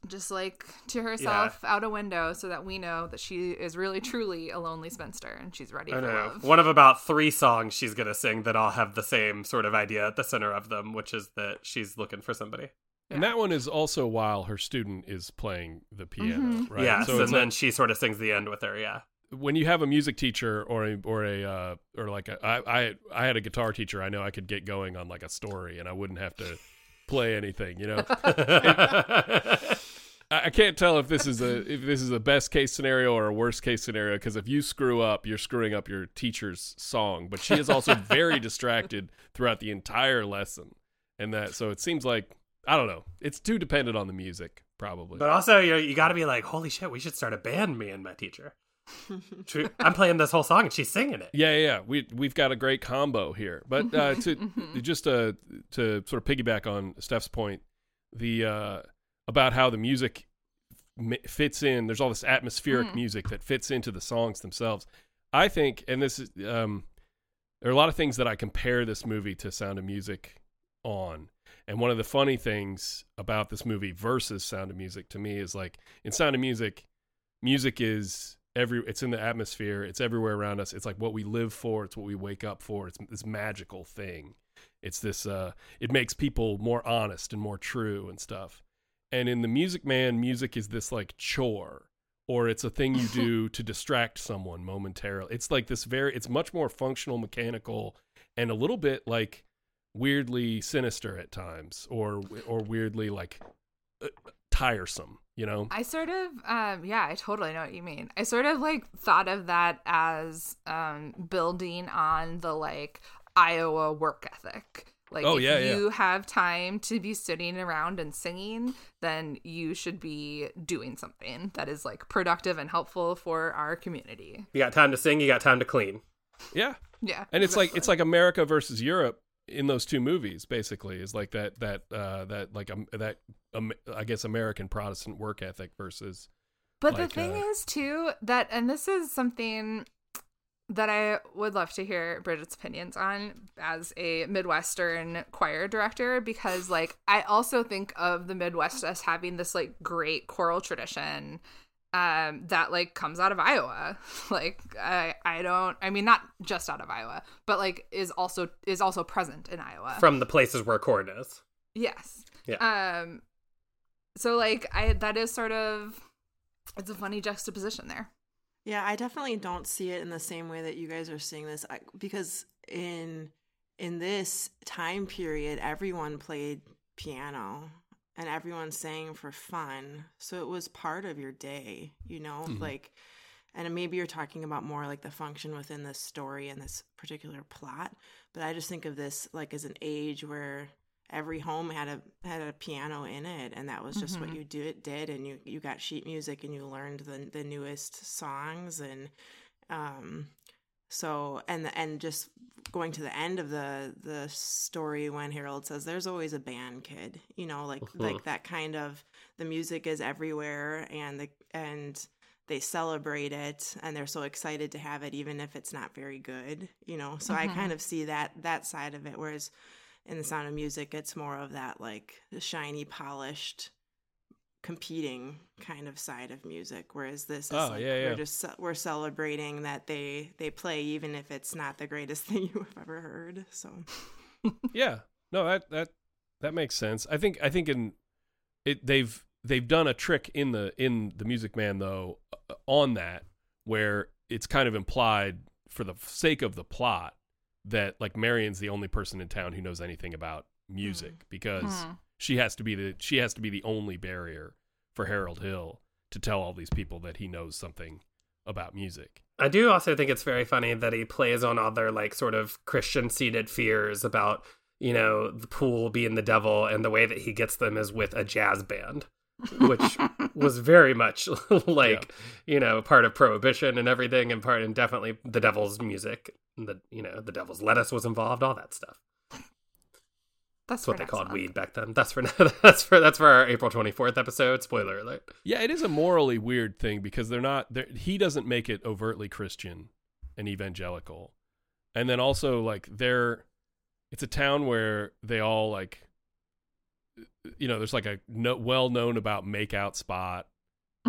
just like to herself out a window so that we know that she is really truly a lonely spinster and she's ready I for know. love. One of about three songs she's gonna sing that all have the same sort of idea at the center of them, which is that she's looking for somebody. And that one is also while her student is playing the piano, Mhm. right? Yes, So and it's then she sort of sings the end with her. Yeah. When you have a music teacher or a or a uh, or like a I, I I had a guitar teacher, I know I could get going on like a story and I wouldn't have to play anything, you know. I, I can't tell if this is a if this is a best case scenario or a worst case scenario because if you screw up, you're screwing up your teacher's song. But she is also very distracted throughout the entire lesson, and that so it seems like I don't know. It's too dependent on the music, probably. but also, you you got to be like, holy shit, we should start a band, me and my teacher. True. I'm playing this whole song and she's singing it. Yeah, yeah, yeah. We we've got a great combo here. But uh, to just uh, to sort of piggyback on Steph's point, the uh, about how the music mi- fits in. There's all this atmospheric Mm. music that fits into the songs themselves. I think, and this is um, there are a lot of things that I compare this movie to Sound of Music on. And one of the funny things about this movie versus Sound of Music to me is like in Sound of Music, music is every it's in the atmosphere it's everywhere around us it's like what we live for it's what we wake up for it's this magical thing. It's this uh it makes people more honest and more true and stuff. And in the music man music is this like chore or it's a thing you do to distract someone momentarily. It's like this very it's much more functional mechanical and a little bit like weirdly sinister at times or or weirdly like uh, tiresome. You know? I sort of, um, yeah, I totally know what you mean. I sort of like thought of that as um, building on the like Iowa work ethic. Like, Oh, if yeah, yeah. you have time to be sitting around and singing, then you should be doing something that is like productive and helpful for our community. You got time to sing, you got time to clean. Yeah. Yeah, and it's like it's like America versus Europe in those two movies. Basically, is like that that uh, that like um, that um, I guess American Protestant work ethic versus But like, the thing uh, is, too, that, and this is something that I would love to hear Bridget's opinions on as a Midwestern choir director, because, like, I also think of the Midwest as having this, like, great choral tradition um that like comes out of Iowa like I I don't I mean not just out of Iowa but like is also is also present in Iowa From the places where corn is. Yes. Yeah. Um so like I that is sort of it's a funny juxtaposition there. Yeah, I definitely don't see it in the same way that you guys are seeing this I, because in in this time period everyone played piano and everyone sang for fun. So it was part of your day, you know? Mhm. Like and maybe you're talking about more like the function within this story and this particular plot, but I just think of this like as an age where every home had a had a piano in it and that was just what Mhm. you do it did and you you got sheet music and you learned the the newest songs and um so and and just going to the end of the the story when Harold says there's always a band kid you know like Mhm. like that kind of the music is everywhere and the and they celebrate it and they're so excited to have it even if it's not very good you know so i Mhm. kind of see that that side of it whereas in the sound of music it's more of that like shiny polished competing kind of side of music whereas this is Oh, like yeah, yeah. we're just we're celebrating that they they play even if it's not the greatest thing you have ever heard so yeah no that that that makes sense i think i think in it they've they've done a trick in the in the music man though uh, on that where it's kind of implied for the sake of the plot that like marian's the only person in town who knows anything about music because Hmm. She has to be the she has to be the only barrier for harold hill to tell all these people that he knows something about music I do also think it's very funny that he plays on all their like sort of Christian seated fears about, you know, the pool being the devil and the way that he gets them is with a jazz band, which was very much like, you know, part of prohibition and everything and part and definitely the devil's music. And the you know, the devil's lettuce was involved, all that stuff. That's, That's what they called month. weed back then. That's for that's for that's for our April twenty fourth episode. Spoiler alert. Yeah, it is a morally weird thing because they're not. They're, he doesn't make it overtly Christian and evangelical, and then also like they're. It's a town where they all like. You know, there's like a no, well known about makeout spot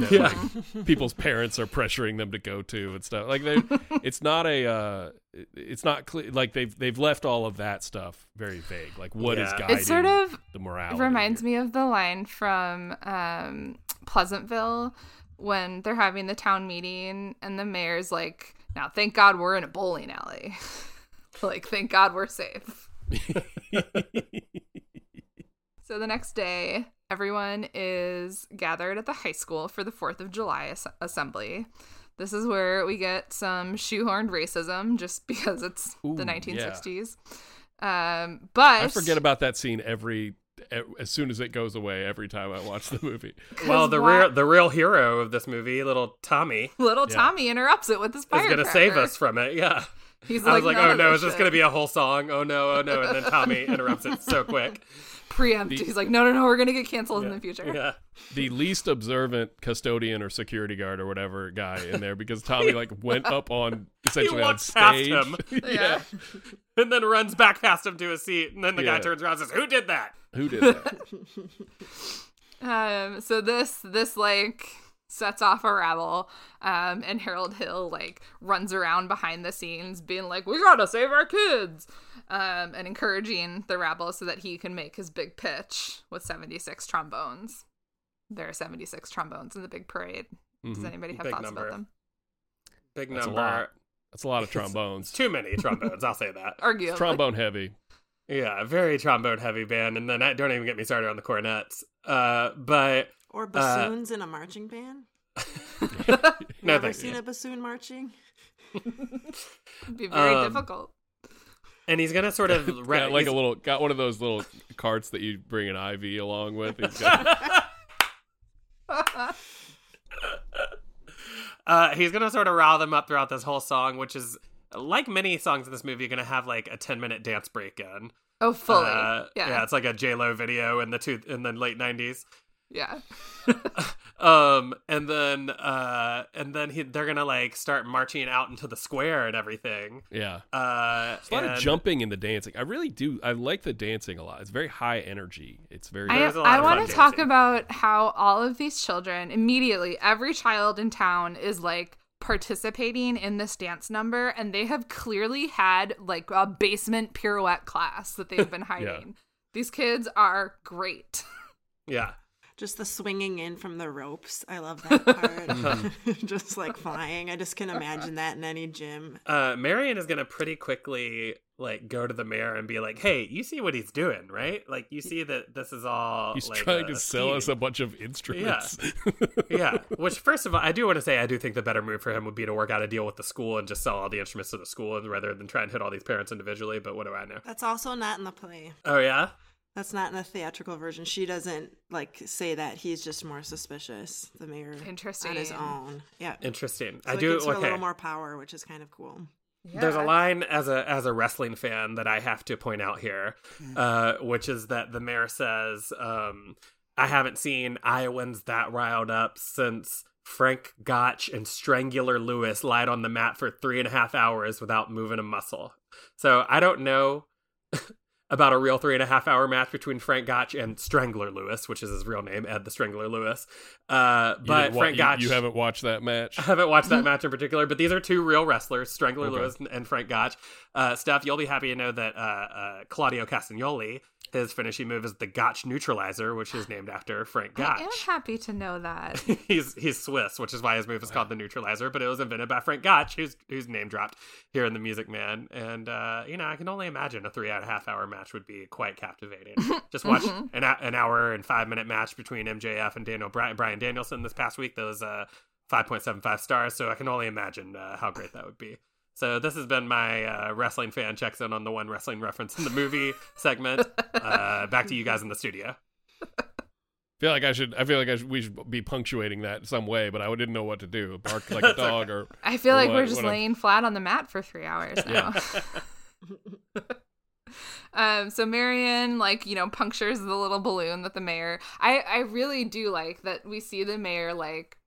that Yeah. like people's parents are pressuring them to go to and stuff. Like they, it's not a. Uh, it's not clear. Like they've they've left all of that stuff very vague. Like what is Yeah. guiding It sort of the morality? It reminds here. me of the line from um, Pleasantville when they're having the town meeting and the mayor's like, "Now, thank God we're in a bowling alley. like, thank God we're safe." So the next day, everyone is gathered at the high school for the 4th of July as- assembly. This is where we get some shoehorned racism just because it's Ooh, the yeah. 1960s. Um, but I forget about that scene every as soon as it goes away every time I watch the movie. Well, the why- real the real hero of this movie, little Tommy, little Yeah. Tommy interrupts it with his He's going to save us from it. Yeah. He's I was like, oh no, this is this shit." going to be a whole song? Oh no, oh no. And then Tommy interrupts it so quick. Preempt? The- He's like, no, no, no, we're gonna get canceled in the future. Yeah. The least observant custodian or security guard or whatever guy in there because Tommy like went up on essentially on walked past stage. him. Yeah. And then runs back past him to his seat. And then the Yeah. guy turns around and says, Who did that? Who did that? Um, so this this like sets off a rabble. Um, and Harold Hill like runs around behind the scenes, being like, "We gotta save our kids," um, and encouraging the rabble so that he can make his big pitch with seventy six trombones. There are seventy six trombones in the big parade. Does Mhm. anybody have Big thoughts number. about them? Big That's a number. lot. That's a lot of trombones. too many trombones, I'll say that. Arguably, Trombone heavy. Yeah, very trombone heavy band. And then I don't even get me started on the cornets. Uh, but Or bassoons in a marching band. You no, ever thank seen you. a bassoon marching? It'd be very Um, difficult. And he's gonna sort of re- Got like a little got one of those little carts that you bring an IV along with. He's got, uh, he's gonna sort of rile them up throughout this whole song, which is like many songs in this movie, gonna have like a ten minute dance break in. Oh, fully. Uh, yeah. it's like a J Lo video in the two in the late nineties. Yeah. um, and then uh, and then he, they're gonna like start marching out into the square and everything. yeah. Uh, There's a lot of jumping in the dancing. I really do. I like the dancing a lot. It's very high energy. It's very. I, There's a lot I want to talk about how all of these children immediately, every child in town is like participating in this dance number, and they have clearly had like a basement pirouette class that they've been hiding. These kids are great. Yeah. Just the swinging in from the ropes. I love that part. just like flying. I just can imagine that in any gym. Uh, Marian is gonna pretty quickly like go to the mayor and be like, "Hey, you see what he's doing, right? Like, you see that this is all He's like, trying a to sell us a bunch of instruments. Yeah. yeah. Which, first of all, I do want to say I do think the better move for him would be to work out a deal with the school and just sell all the instruments to the school rather than try and hit all these parents individually. But what do I know? That's also not in the play. Oh yeah. That's not in the theatrical version. She doesn't like say that. He's just more suspicious. The mayor interesting, on his Interesting. own. Yeah. Interesting. So I it do. gives her a little more power, which is kind of cool. There's a line as a as a wrestling fan that I have to point out here, uh, which is that the mayor says, um, "I haven't seen Iowans that riled up since Frank Gotch and Strangular Lewis lied on the mat for three and a half hours without moving a muscle." So I don't know about a real three and a half hour match between Frank Gotch and Strangler Lewis, which is his real name, Ed the Strangler Lewis. Uh, but wa- Frank you- Gotch, you, haven't watched that match. I haven't watched that match in particular, but these are two real wrestlers, Strangler Okay. Lewis and- and Frank Gotch. Uh, Steph, you'll be happy to know that uh, uh, Claudio Castagnoli, his finishing move is the Gotch Neutralizer, which is named after Frank Gotch. I am happy to know that. he's he's Swiss, which is why his move is called the Neutralizer. But it was invented by Frank Gotch, who's who's name dropped here in the Music Man. And uh, you know, I can only imagine a three and a half hour match would be quite captivating. Just watch an, hou- an hour and five minute match between MJF and Daniel Bryan, Brian Danielson this past week. Those uh, five point seven five stars. So I can only imagine uh, how great that would be. So this has been my uh, wrestling fan checks in on the one wrestling reference in the movie segment. Uh, back to you guys in the studio. I feel like I should. I feel like I should, we should be punctuating that some way, but I didn't know what to do. Bark like a dog, or I feel Or like what- we're just what a- laying flat on the mat for three hours now. um, so Marian, like you know, punctures the little balloon that the mayor. I I really do like that we see the mayor like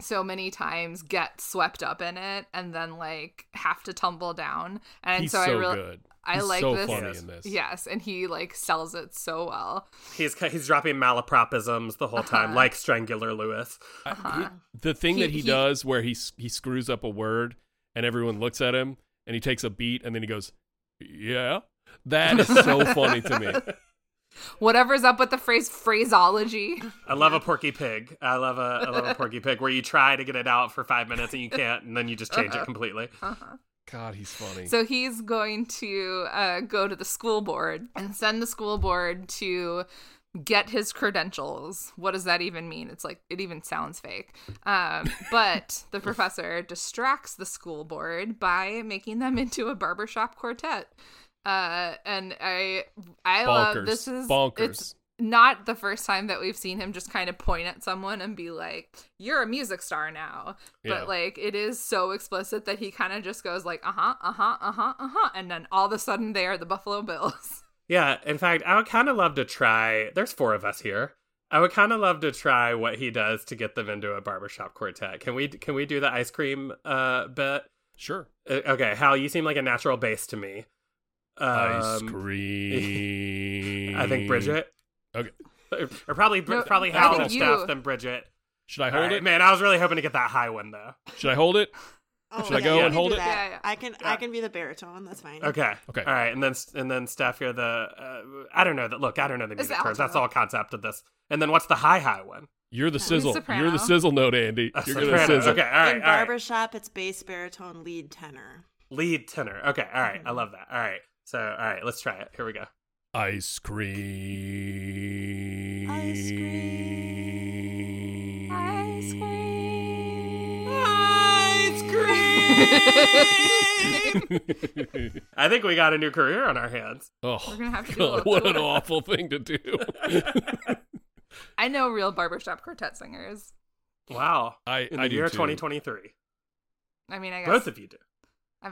so many times get swept up in it and then like have to tumble down. And he's so, so, I really good. I He's like so this. funny in this. Yes, and he like sells it so well. He's he's dropping malapropisms the whole time, Uh-huh. like Strangular Lewis. Uh-huh. he- the thing He- that he, he- does where he he screws up a word and everyone looks at him and he takes a beat and then he goes, "Yeah." That is so funny to me. Whatever's up with the phrase phraseology. I love a Porky Pig. I love a I love a Porky Pig where you try to get it out for five minutes and you can't, and then you just change it completely. God, he's funny. So he's going to uh, go to the school board and send the school board to get his credentials. What does that even mean? It's like it even sounds fake. Um, but the professor distracts the school board by making them into a barbershop quartet. Uh, and I I love this is Bonkers. It's not the first time that we've seen him just kind of point at someone and be like, "You're a music star now." Yeah. But like, it is so explicit that he kind of just goes like, "Uh huh, uh huh, uh huh, uh huh," and then all of a sudden they are the Buffalo Bills. Yeah, in fact, I would kind of love to try. There's four of us here. I would kind of love to try what he does to get them into a barbershop quartet. Can we? Can we do the ice cream uh, bit? sure. Uh, okay, Hal, you seem like a natural bass to me. Ice Um, cream. I think Bridget, Okay. or probably No, probably Hal think and you. Steph, then Bridget. Should I hold right, it? man. I was really hoping to get that high one though. Should I hold it? Oh, Should I go you and hold it? Yeah, yeah. I can I can be the baritone. That's fine. Okay. Okay. All right, and then and then Steph, you're the. Uh, I don't know that. Look, I don't know the It's music the terms. That's all concept of this. And then what's the high high one? You're the sizzle. soprano. You're the sizzle note, Andy. A You're gonna sizzle. Okay. All right. In all right. barbershop, it's bass, baritone, lead, tenor. Lead tenor. Okay. All right. I love that. All right. So all right, let's try it. Here we go. Ice cream. Ice cream. Ice cream. I think we got a new career on our hands. oh, We're gonna have to God, a- what an awful thing to do. I know real barbershop quartet singers. Wow. I, In I the do year 2023. I mean, I guess Both of you do.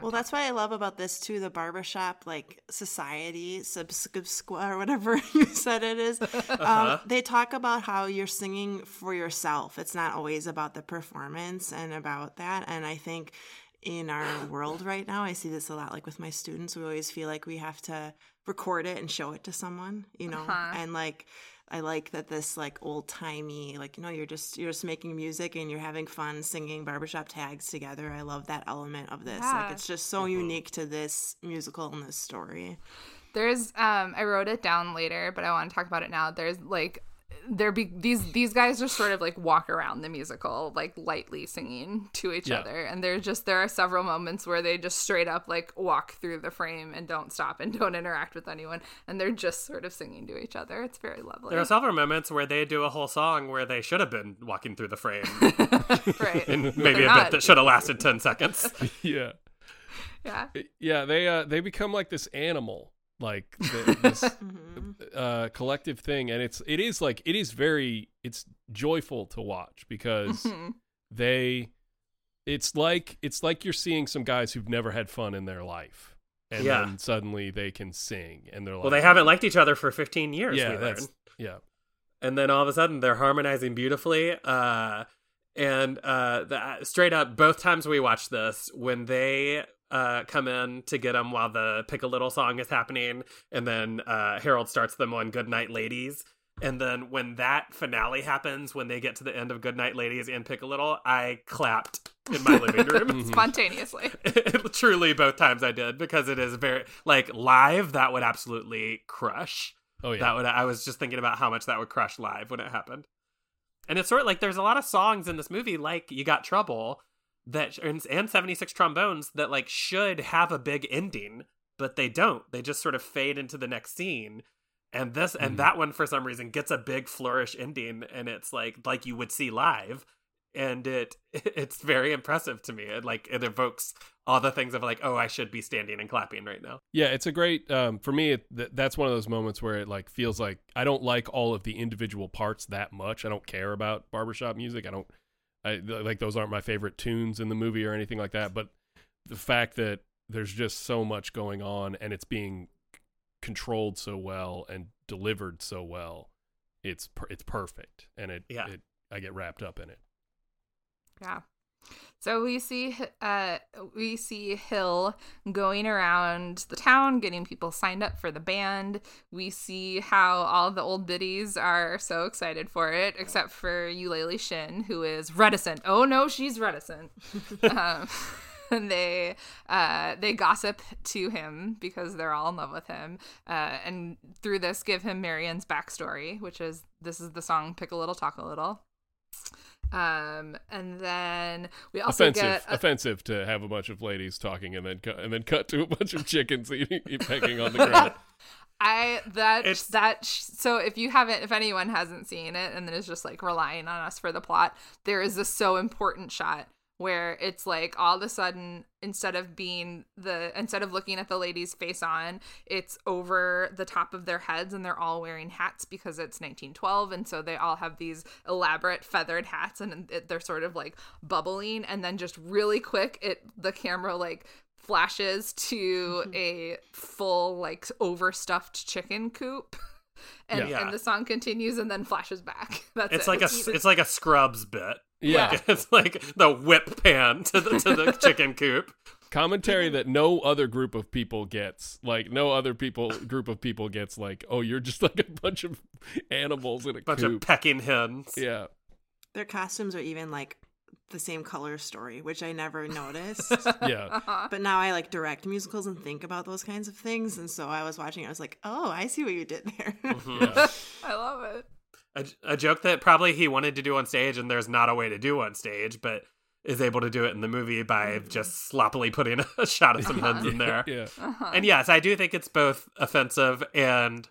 Well, that's what I love about this too. The barbershop like society subscribe or whatever you said it is. Uh-huh. Um, they talk about how you're singing for yourself. It's not always about the performance and about that. And I think in our world right now, I see this a lot. Like with my students, we always feel like we have to record it and show it to someone, you know. Uh-huh. And like I like that this like old timey, like you know, you're just you're just making music and you're having fun singing barbershop tags together. I love that element of this. Yeah. Like it's just so unique to this musical and this story. There's um I wrote it down later, but I want to talk about it now. There's like there be these these guys just sort of like walk around the musical like lightly singing to each Yeah. other. And there's just there are several moments where they just straight up like walk through the frame and don't stop and don't interact with anyone. And they're just sort of singing to each other. It's very lovely. There are several moments where they do a whole song where they should have been walking through the frame. Right. In But maybe they're a bit that should have lasted 10 seconds. yeah. yeah. Yeah, they uh they become like this animal, like the, this uh collective thing and it's it is like it is very it's joyful to watch because Mhm. they it's like it's like you're seeing some guys who've never had fun in their life and Yeah. then suddenly they can sing and they're like Well, they haven't liked each other for 15 years. yeah we that's learn. yeah and then all of a sudden they're harmonizing beautifully uh and uh the, straight up both times we watched this when they uh come in to get them while the pick a little song is happening. And then uh harold starts them on good night ladies. And then when that finale happens when they get to the end of good night ladies and pick a little i clapped in my living room. Spontaneously. Truly both times i did because it is very like live that would absolutely crush. Oh yeah. That would I was just thinking about how much that would crush live when it happened. And it's sort of like there's a lot of songs in this movie like You Got Trouble that and, and 76 trombones that like should have a big ending, but they don't. They just sort of fade into the next scene. And this Mhm. and that one for some reason gets a big flourish ending and it's like like you would see live and it it's very impressive to me. It like it evokes all the things of like oh I should be standing and clapping right now. Yeah, it's a great um, for me. It, th- that's one of those moments where it like feels like I don't like all of the individual parts that much. I don't care about barbershop music. I don't. I like those aren't my favorite tunes in the movie or anything like that. But the fact that there's just so much going on and it's being controlled so well and delivered so well, it's per- it's perfect. And it, Yeah. it I get wrapped up in it. Yeah. So we see uh we see Hill going around the town getting people signed up for the band. We see how all the old biddies are so excited for it except for Eulalie Shinn who is reticent. Oh no, she's reticent. um, and they uh they gossip to him because they're all in love with him. Uh and through this give him Marian's backstory, which is this is the song Pick a Little Talk a Little. Um, and then we also offensive, get a- offensive to have a bunch of ladies talking and then cut, and then cut to a bunch of chickens eating, pecking on the ground. I that It's- that sh- so if you haven't if anyone hasn't seen it and then is just like relying on us for the plot, there is this so important shot where it's like all of a sudden instead of being the instead of looking at the lady's face on, it's over the top of their heads and they're all wearing hats because it's 1912 and so they all have these elaborate feathered hats and it, they're sort of like bubbling and then just really quick it the camera like flashes to mm-hmm. a full like overstuffed chicken coop and, Yeah. and the song continues and then flashes back that's It's it. like a it's like a Scrubs bit. Yeah. Like, it's like the whip pan to the to the chicken coop. commentary that no other group of people gets like no other people group of people gets like oh you're just like a bunch of animals in a Bunch of pecking hens. yeah Their costumes are even like the same color story, which I never noticed. yeah uh-huh. but now I like direct musicals and think about those kinds of things. And so I was watching, I was like, oh, I see what you did there. yeah i love it A, a joke that probably he wanted to do on stage and there's not a way to do on stage, but is able to do it in the movie by just sloppily putting a shot of some hens in there. yeah uh-huh. And yes, I do think it's both offensive and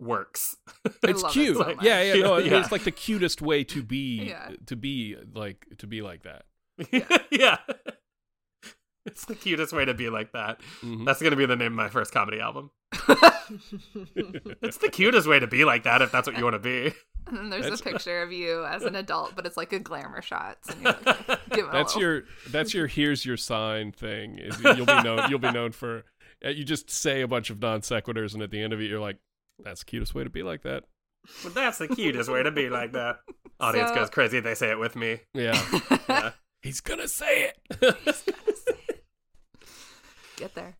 works. It's love it cute. so yeah, yeah, no, Yeah. it's like the cutest way to be Yeah. to be like to be like that. yeah. It's the cutest way to be like that. Mhm. That's going to be the name of my first comedy album. It's the cutest way to be like that if that's what you want to be. And then there's That's- a picture of you as an adult, but it's like a glamour shot. So like, give it a That's little- your that's your here's your sign thing. Is you'll be known you'll be known for uh, you just say a bunch of non sequiturs and at the end of it you're like that's the cutest way to be like that. But that's the cutest way to be like that. Audience So- goes crazy. They say it with me. Yeah. Yeah. He's gonna say it. get there.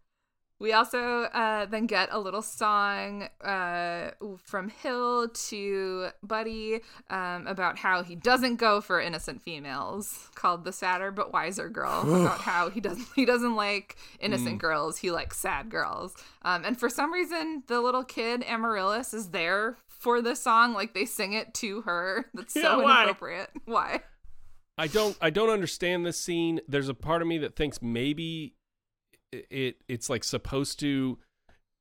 We also uh, then get a little song uh, from Hill to Buddy um, about how he doesn't go for innocent females, called "The Sadder but Wiser Girl." about how he doesn't he doesn't like innocent girls, he likes sad girls. Um, and for some reason, the little kid Amaryllis is there for this song. Like they sing it to her. That's Yeah, so why? inappropriate. Why? I don't I don't understand this scene. There's a part of me that thinks maybe it, it it's like supposed to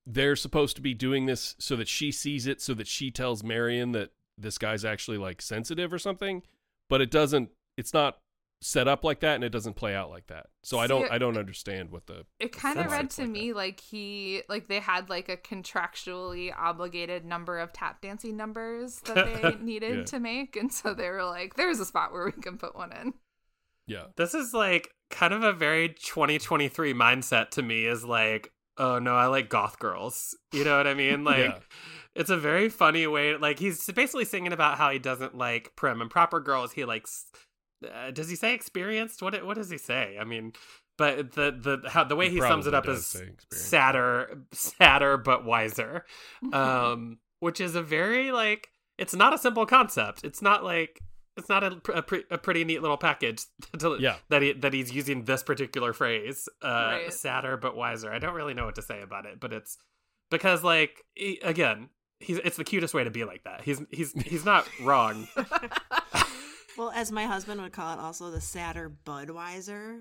they're supposed to be doing this so that she sees it so that she tells Marian that this guy's actually like sensitive or something, but it doesn't it's not set up like that and it doesn't play out like that. So I don't I don't understand what the It kind of read to like me like he like they had like a contractually obligated number of tap dancing numbers that they needed Yeah. to make, and so they were like, "There's a spot where we can put one in." yeah. This is like kind of a very 2023 mindset to me is like, oh no, I like goth girls. You know what I mean? Like, Yeah. it's a very funny way. Like, he's basically singing about how he doesn't like prim and proper girls. He likes, uh, does he say experienced? What, what does he say? I mean, but the, the, how, the way He he, sums it up is sadder, sadder, but wiser. Um, which is a very, like, it's not a simple concept. It's not like, it's not a, a, pre- a pretty neat little package to, Yeah. that he that he's using this particular phrase uh Right. sadder but wiser i don't really know what to say about it but it's because like he- again he's it's the cutest way to be like that he's he's he's not wrong Well, as my husband would call it, also the sadder Budweiser.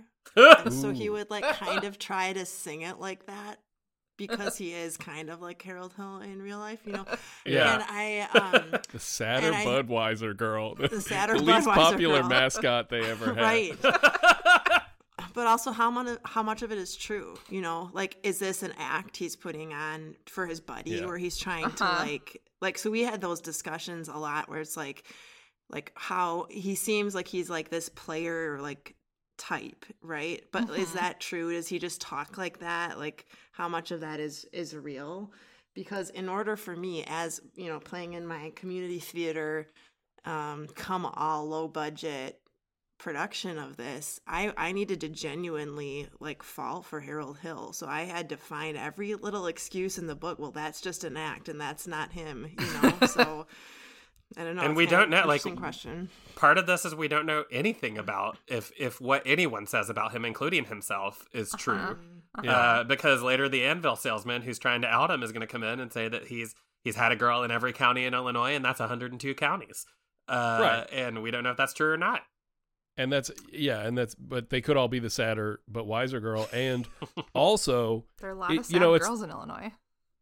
So he would like kind of try to sing it like that because he is kind of like Harold Hill in real life, you know. Yeah. And I um The sadder And I- Budweiser girl. The sadder the least Budweiser popular girl. mascot they ever had. right. but also how much how much of it is true, you know? Like is this an act he's putting on for his buddy Yeah. where he's trying to Uh-huh. like like so we had those discussions a lot where it's like like how he seems like he's like this player like type, right? But is Mhm. that true? Does he just talk like that? Like how much of that is is real? Because in order for me as, you know, playing in my community theater um come all low budget production of this, I I needed to genuinely like fall for Harold Hill. So I had to find every little excuse in the book. Well, that's just an act and that's not him, you know. so I don't know. And we don't know, like, interesting question. part of this is we don't know anything about if if what anyone says about him including himself is true Uh-huh. Yeah. uh, because later the anvil salesman who's trying to out him is going to come in and say that he's he's had a girl in every county in illinois and that's 102 counties uh, Right. and we don't know if that's true or not And that's yeah, and that's but they could all be the sadder but wiser girl. And also There are a lot It- of sad you know, it's- girls in Illinois.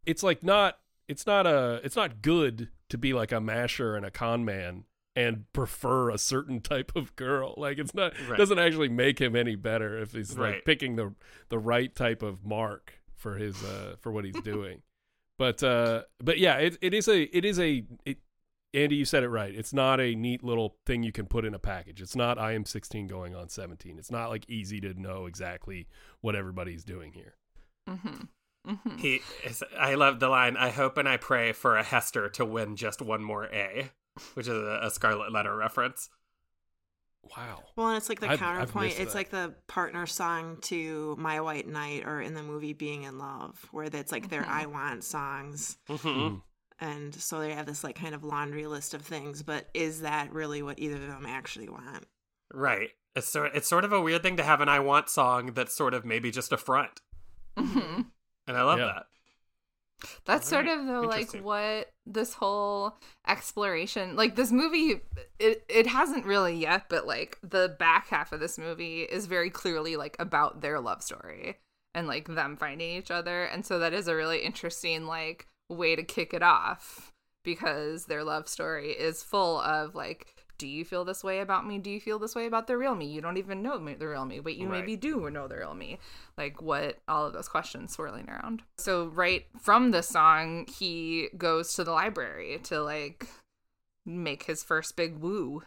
it's like not it's not a it's not good to be like a masher and a con man and prefer a certain type of girl. Like it's not Right. doesn't actually make him any better if he's like Right. picking the the right type of mark for his uh for what he's doing. But uh but yeah, it it is a it is a it, Andy, you said it right. It's not a neat little thing you can put in a package. It's not I am 16 going on 17. It's not like easy to know exactly what everybody's doing here. Mm-hmm. Mm-hmm. he is, i love the line i hope and i pray for a hester to win just one more a which is a, a scarlet letter reference Wow. Well, and it's like the I've- I've counterpoint. it's that. like the partner song to "My White Knight" or in the movie "Being in Love," where it's like their Mhm. "I Want" songs, Mhm. Mm. and so they have this like kind of laundry list of things. But is that really what either of them actually want? right it's sort, it's sort of a weird thing to have an i want song that's sort of maybe just a front Mm-hmm. And i love Yeah. that. That's sort Alright, of the like what this whole exploration like this movie it it hasn't really yet but like the back half of this movie is very clearly like about their love story and like them finding each other. And so that is a really interesting like way to kick it off because their love story is full of like do you feel this way about me? Do you feel this way about the real me? You don't even know the real me, but you Right. maybe do know the real me. Like what all of those questions swirling around. So right from the song, he goes to the library to like make his first big woo.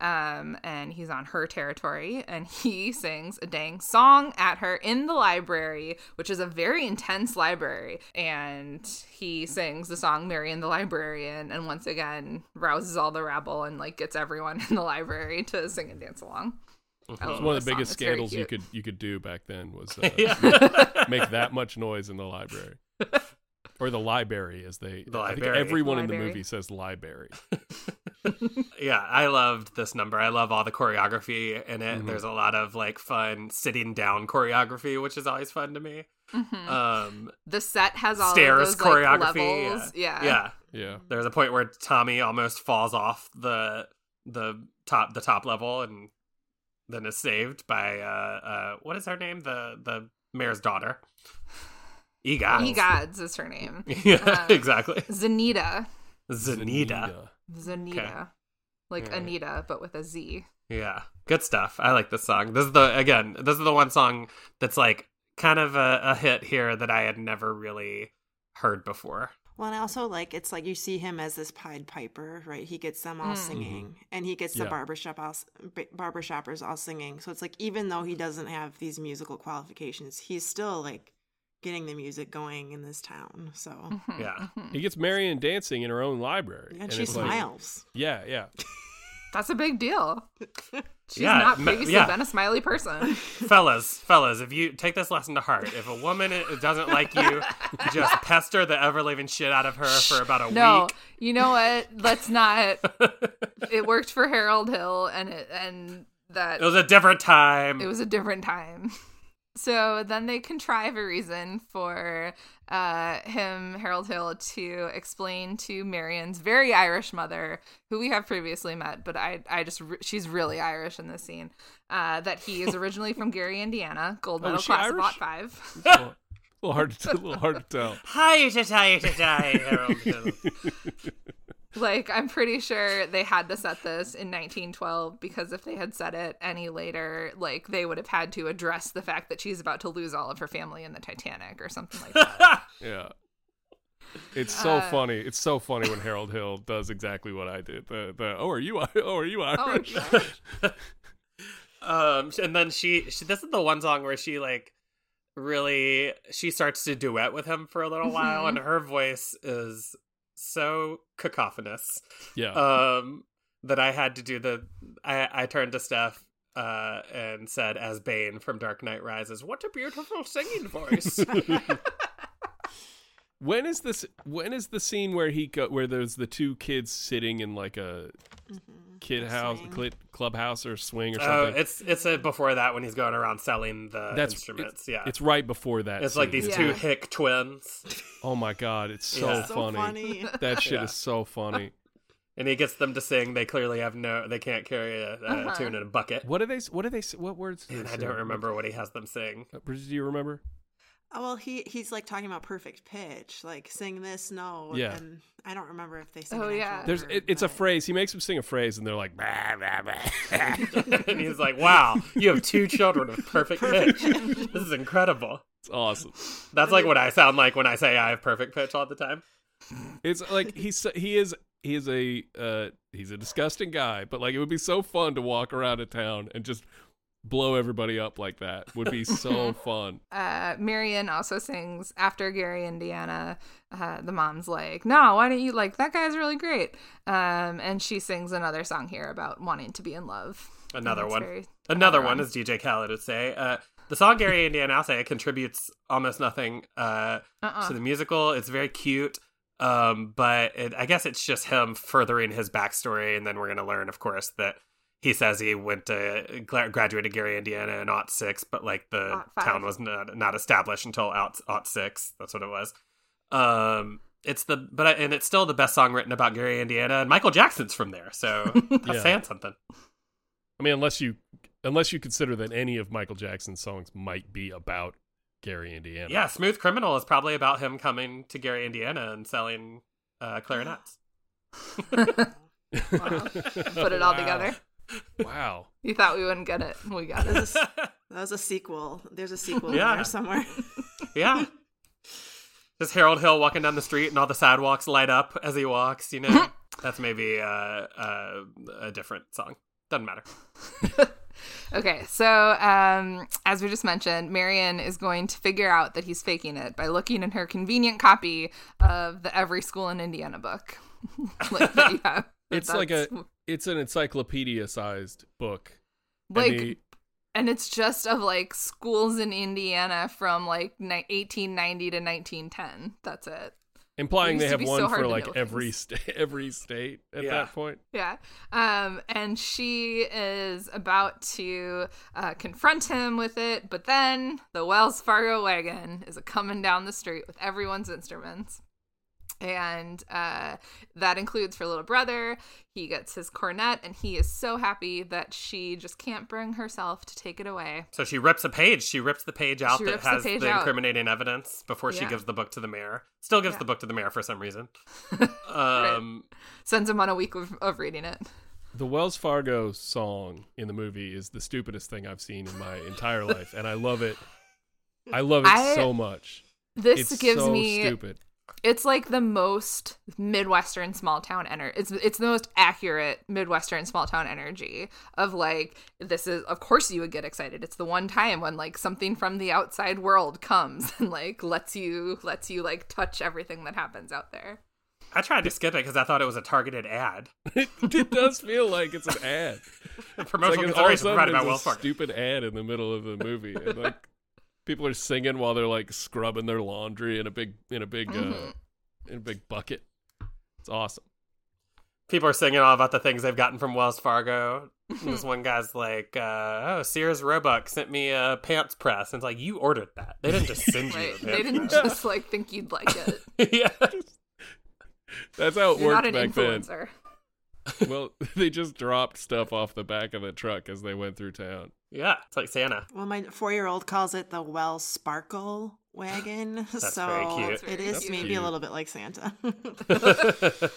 Um, and he's on her territory and he sings a dang song at her in the library, which is a very intense library. And he sings the song Marian the Librarian and once again rouses all the rabble and like gets everyone in the library to sing and dance along. I It's love one of the biggest scandals you could you could do back then was uh, Yeah. make that much noise in the library. Or the library, as they. The I think library. everyone in the movie says library. yeah, I loved this number. I love all the choreography in it. Mhm. There's a lot of like fun sitting down choreography, which is always fun to me. Mhm. Um, the set has all stairs of those, like, choreography. levels. yeah. Yeah. yeah. Yeah. There's a point where Tommy almost falls off the the top the top level and then is saved by uh uh what is her name? The the mayor's daughter. Egods. Egods is her name. yeah, Uh, exactly. Zaneeta. Zaneeta. Zaneeta. Like Alright. Anita, but with a Z. Yeah. Good stuff. I like this song. This is the again, this is the one song that's like kind of a, a hit here that I had never really heard before. Well, and I also like it's like you see him as this Pied Piper, right? He gets them all Mm. singing, and he gets the Yeah. barbershop all, b- barbershoppers all singing. So it's like even though he doesn't have these musical qualifications, he's still like getting the music going in this town. So Mhm, Yeah. mhm. He gets Marian dancing in her own library. and, she it's like- smiles. yeah, yeah. That's a big deal. She's Yeah, not previously yeah. been a smiley person. fellas, fellas, if you take this lesson to heart, if a woman doesn't like you, just pester the ever living shit out of her for about a No, week. you know what? Let's not. It worked for Harold Hill, and it and that It was a different time. it was a different time. So then they contrive a reason for uh, him, Harold Hill, to explain to Marian's very Irish mother, who we have previously met, but I, I just, re- she's really Irish in this scene, uh, that he is originally from Gary, Indiana, gold Oh, medal is she class of Irish? Lot Five. a little, little hard to, a little hard to tell. Hi to tie to tie, Harold Hill. Like, I'm pretty sure they had to set this in 1912 because if they had set it any later, like, they would have had to address the fact that she's about to lose all of her family in the Titanic or something like that. Yeah. It's so Uh, funny. It's so funny when Harold Hill does exactly what I did. The, the oh, are you oh, are you Oh, Irish? yeah. um, and then she, she, this is the one song where she like really she starts to duet with him for a little while, Mhm. and her voice is so cacophonous. yeah. um that I had to do the I I turned to Steph uh and said as Bane from Dark Knight Rises, what a beautiful singing voice. when is this? When is the scene where he go where there's the two kids sitting in like a kid house, Swing. clit, clubhouse, or swing or something? oh, something? it's it's a, before that when he's going around selling the That's instruments. It's, yeah. it's right before that. It's like these Yeah. two hick twins. Oh my god, it's so Yeah. so funny. funny. That shit Yeah. is so funny. And he gets them to sing. They clearly have no they can't carry a, a Uh-huh. tune in a bucket. What do they? What do they? What words? do And they I don't remember what he has them sing. Uh, do you remember? Oh, well, he he's like talking about perfect pitch, like sing this note. Yeah. And I don't remember if they sing. Oh, an yeah. actual There's it, it's a phrase. He makes them sing a phrase, and they're like, bah, bah, bah. and he's like, "Wow, you have two children with perfect pitch. this is incredible." it's awesome. That's like what I sound like when I say I have perfect pitch all the time. It's like he's he is he is a uh, he's a disgusting guy, but like it would be so fun to walk around a town and just blow everybody up like that. Would be so fun. uh, Marian also sings after Gary, Indiana. Uh, the mom's like, "No, why don't you like that guy's really great?" Um, and she sings another song here about wanting to be in love. Another one. very Another clever one, as DJ Khaled would say. Uh, the song Gary Indiana I'll say contributes almost nothing uh, Uh-uh. to the musical. It's very cute, um, but it, I guess it's just him furthering his backstory, and then we're going to learn, of course, that he says he went to graduated Gary, Indiana in aught six, but like the town was not, not established until aught, aught six. That's what it was. Um, it's the but I- and it's still the best song written about Gary, Indiana, and Michael Jackson's from there, so that's Yeah. saying something. I mean, unless you unless you consider that any of Michael Jackson's songs might be about Gary, Indiana. Yeah, Smooth Criminal is probably about him coming to Gary, Indiana, and selling uh, clarinets. Put it all Wow. together. Wow. You thought we wouldn't get it. We got it. That was a sequel. There's a sequel Yeah. there somewhere. yeah. Just Harold Hill walking down the street, and all the sidewalks light up as he walks. You know, that's maybe uh, uh, a different song. Doesn't matter. Okay, so um, as we just mentioned, Marian is going to figure out that he's faking it by looking in her convenient copy of the Every School in Indiana book. like that you. It's like a it's an encyclopedia sized book. And like, and it's just of like schools in Indiana from like ni- 1890 to 1910. That's it. implying It they have one so for like every things. state every state at Yeah. that point. Yeah. Um, and she is about to uh, confront him with it, but then the Wells Fargo wagon is a coming down the street with everyone's instruments. And uh, that includes her little brother. He gets his cornet, and he is so happy that she just can't bring herself to take it away. So she rips a page. She rips the page out She that rips the has the, page out. incriminating evidence before she Yeah. gives the book to the mayor. Still gives Yeah. the book to the mayor for some reason. Um, Sends him on a week of, of reading it. The Wells Fargo song in the movie is the stupidest thing I've seen in my entire life, and I love it. I love it I- so much. This it's gives so me stupid. It's like the most midwestern small town energy it's it's the most accurate midwestern small town energy of like this is of course you would get excited it's the one time when like something from the outside world comes and like lets you lets you like touch everything that happens out there I tried to skip it because I thought it was a targeted ad. it does feel like it's an ad. It's Promotional like all of a consideration sudden provided by there's Wells a Fargo. stupid ad in the middle of the movie, and like people are singing while they're like scrubbing their laundry in a big in a big uh, in a big bucket. It's awesome. People are singing all about the things they've gotten from Wells Fargo. This one guy's like, uh, "Oh, Sears Roebuck sent me a pants press." And it's like, "You ordered that. They didn't just send you." right a they didn't press." just like think you'd like it yeah. That's how it you're not worked an back then. Well, they just dropped stuff off the back of the truck as they went through town. Yeah, it's like Santa. Well, my four-year-old calls it the Well Sparkle wagon, so very cute. That's it very is cute. maybe Cute. a little bit like Santa. oh, well,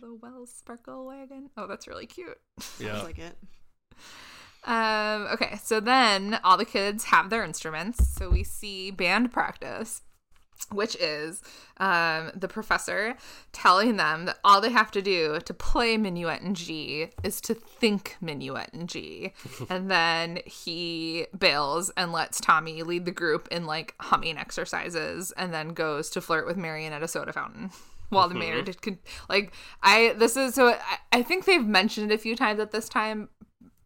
the wells sparkle wagon oh that's really cute Yeah. Sounds like it. Um, okay, so then all the kids have their instruments. So we see band practice, which is um, the professor telling them that all they have to do to play minuet in G is to think minuet in G. and then he bails and lets Tommy lead the group in like humming exercises and then goes to flirt with Marian at a soda fountain. While the mayor did, con- like, I, this is so, I, I think they've mentioned it a few times at this time,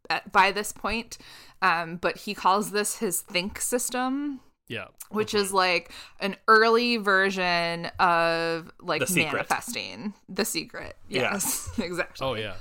at, by this point. Um, but he calls this his think system, Yeah. which mm-hmm. is like an early version of like The manifesting the secret. Yeah. Yes, exactly. Oh yeah.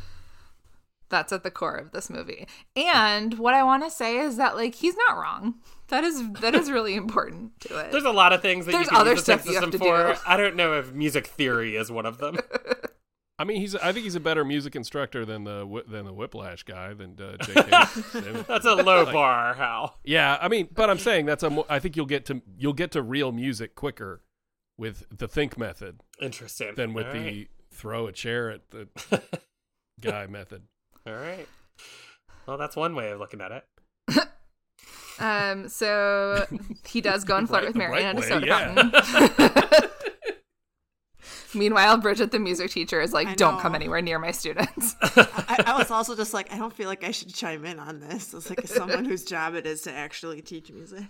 That's at the core of this movie. And what I want to say is that like he's not wrong. That is that is really important to it. There's a lot of things that There's you can other use the stuff you have system to for. do. I don't know if music theory is one of them. I mean, he's. I think he's a better music instructor than the than the Whiplash guy than uh, J.K. That's a low bar, Hal. Yeah, I mean, but I'm saying that's a. Mo- I think you'll get to you'll get to real music quicker with the think method Interesting. than with All the right. throw a chair at the guy method. All right. Well, that's one way of looking at it. Um, so he does go and flirt Right- with the Marian right at a way, soda yeah. fountain. Meanwhile, Bridget, the music teacher, is like, "Don't come anywhere near my students." I, I was also just like, I don't feel like I should chime in on this. It's like someone whose job it is to actually teach music.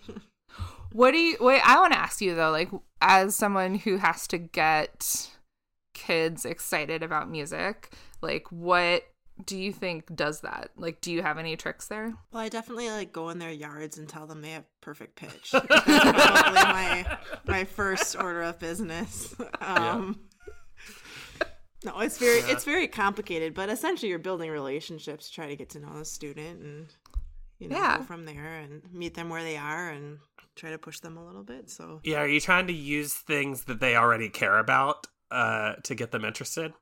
what do you? Wait, I want to ask you though, like, as someone who has to get kids excited about music, like, what do you think does that? Like, do you have any tricks there? Well, I definitely like go in their yards and tell them they have perfect pitch. That's probably my my first order of business. Um, No, it's very it's very complicated, but essentially you're building relationships, try to get to know the student, and you know Yeah. go from there and meet them where they are and try to push them a little bit. So Yeah, are you trying to use things that they already care about uh, to get them interested?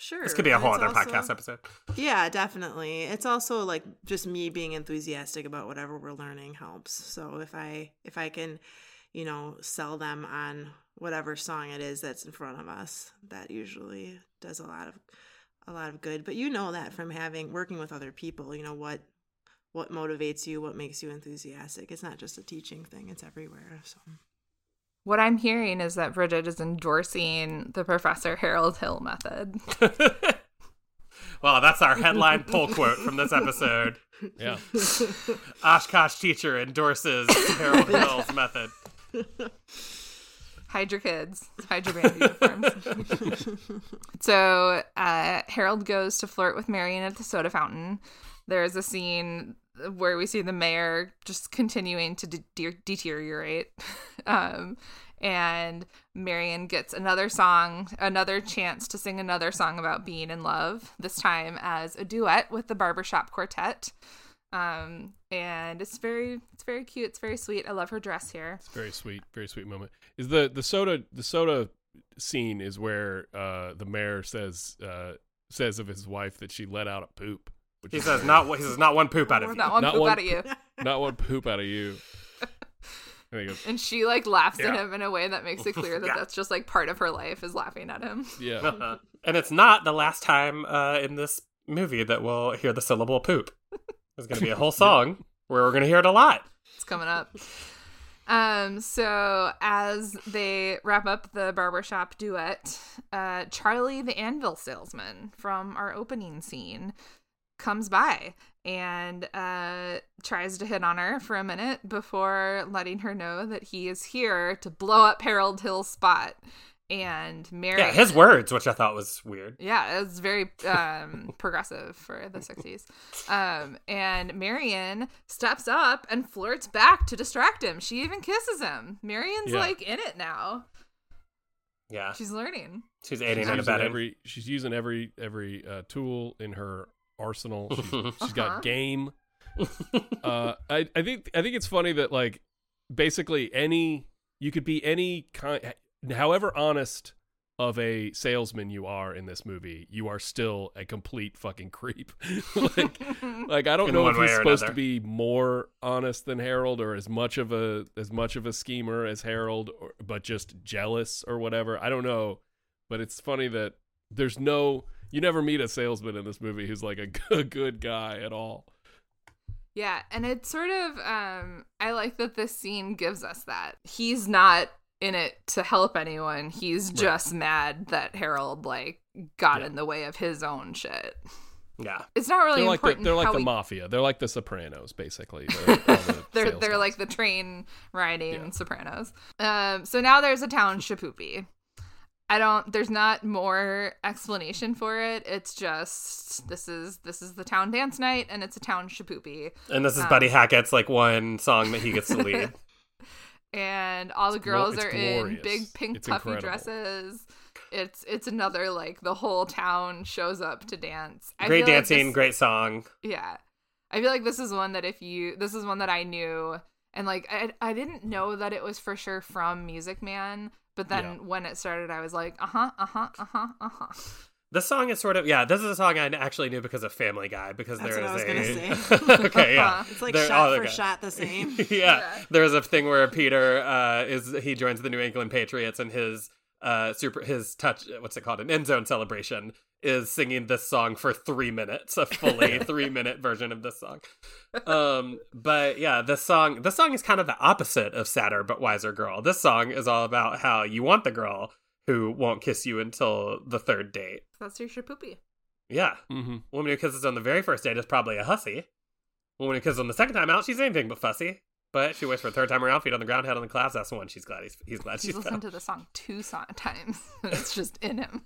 Sure. This could be a whole other also- podcast episode. Yeah, definitely. It's also like just me being enthusiastic about whatever we're learning helps. So if I if I can, you know, sell them on whatever song it is that's in front of us, that usually does a lot of a lot of good. But you know that from having working with other people, you know what what motivates you, what makes you enthusiastic. It's not just a teaching thing, it's everywhere. So What I'm hearing is that Bridget is endorsing the Professor Harold Hill method. well, that's our headline pull quote from this episode. Yeah. Oshkosh teacher endorses Harold Hill's method. Hide your kids. Hide your band uniforms. so uh, Harold goes to flirt with Marian at the soda fountain. There's a scene where we see the mayor just continuing to de- deteriorate. um, and Marian gets another song, another chance to sing another song about being in love, this time as a duet with the Barbershop Quartet. Um, and it's very, it's very cute. It's very sweet. I love her dress here. It's very sweet, very sweet moment. Is the the soda the soda scene is where uh the mayor says uh says of his wife that she let out a poop. Which He is says very- not he says not one poop out of you. Not one Not poop one- out of you. not one poop out of you. I think it's, And she like laughs at him in a way that makes it clear that Yeah. that's just like part of her life is laughing at him. yeah. Uh-huh. And it's not the last time uh, in this movie that we'll hear the syllable poop. There's going to be a whole song where we're going to hear it a lot. It's coming up. Um, so as they wrap up the barbershop duet, uh, Charlie the anvil salesman from our opening scene comes by and uh, tries to hit on her for a minute before letting her know that he is here to blow up Harold Hill's spot. And Mary Yeah, his words, which I thought was weird. Yeah, it was very um, progressive for the 60s. Um, and Marian steps up and flirts back to distract him. She even kisses him. Marian's Yeah. like in it now. Yeah, She's learning. she's aiding and using abetting. every she's using every every uh, tool in her arsenal. She's, she's Uh-huh. got game. uh, I I think I think it's funny that like basically any you could be any kind, however honest of a salesman you are in this movie, you are still a complete fucking creep. like like I don't In know one if he's or supposed to be more honest than Harold or as much of a as much of a schemer as Harold or, but just jealous or whatever. I don't know, but it's funny that there's no you never meet a salesman in this movie who's like a good, good guy at all. Yeah, and it's sort of um I like that this scene gives us that. He's not in it to help anyone. He's just mad that Harold like got Yeah. in the way of his own shit. Yeah, It's not really They're like the, important they're like the we mafia. They're like the Sopranos, basically. They're, the they're salesmen. they're like the train riding Yeah. Sopranos. Um, so now there's a town Shipoopi. I don't. There's not more explanation for it. It's just this is this is the town dance night, and it's a town Shipoopi, and this is Um, Buddy Hackett's like one song that he gets to lead. and all the glo- girls it's are in big pink It's puffy incredible. dresses. It's it's another like the whole town shows up to dance. I great feel like dancing, this- great song. Yeah. I feel like this is one that if you this is one that I knew and like I I didn't know that it was for sure from Music Man, but then Yeah. when it started I was like, "Uh-huh, uh-huh, uh-huh, uh-huh." This song is sort of yeah. This is a song I actually knew because of Family Guy because That's there what is I was a gonna say. okay yeah. It's like There- shot oh, for okay. shot the same. yeah. Yeah. There's a thing where Peter uh, is he joins the New England Patriots and his uh super his touch what's it called an end zone celebration is singing this song for three minutes a fully three minute version of this song um but yeah this song this song is kind of the opposite of sadder but wiser girl this song is all about how you want the girl who won't kiss you until the third date That's your Shipoopi. yeah Mm-hmm. woman who kisses on the very first date is probably a hussy. Woman who kisses on the second time out, she's anything but fussy. But she waits for a third time around, feet on the ground, head on the clouds. That's the one she's glad he's he's glad He's she's listened to the song two times. it's just in him.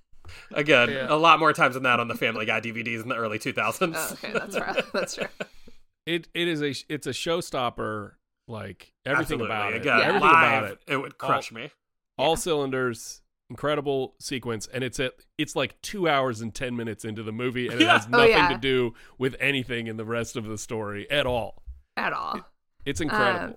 Again, Yeah. a lot more times than that on the Family Guy DVDs in the early 2000s. Oh, okay, that's right. That's true. It it is a it's a showstopper. Like everything Absolutely. about it. Again, Yeah. Everything live, about it. it would crush me. All cylinders. Incredible sequence, and it's at it's like two hours and ten minutes into the movie, and it Yeah. has Oh, nothing yeah. to do with anything in the rest of the story at all. At all. It's incredible. Um,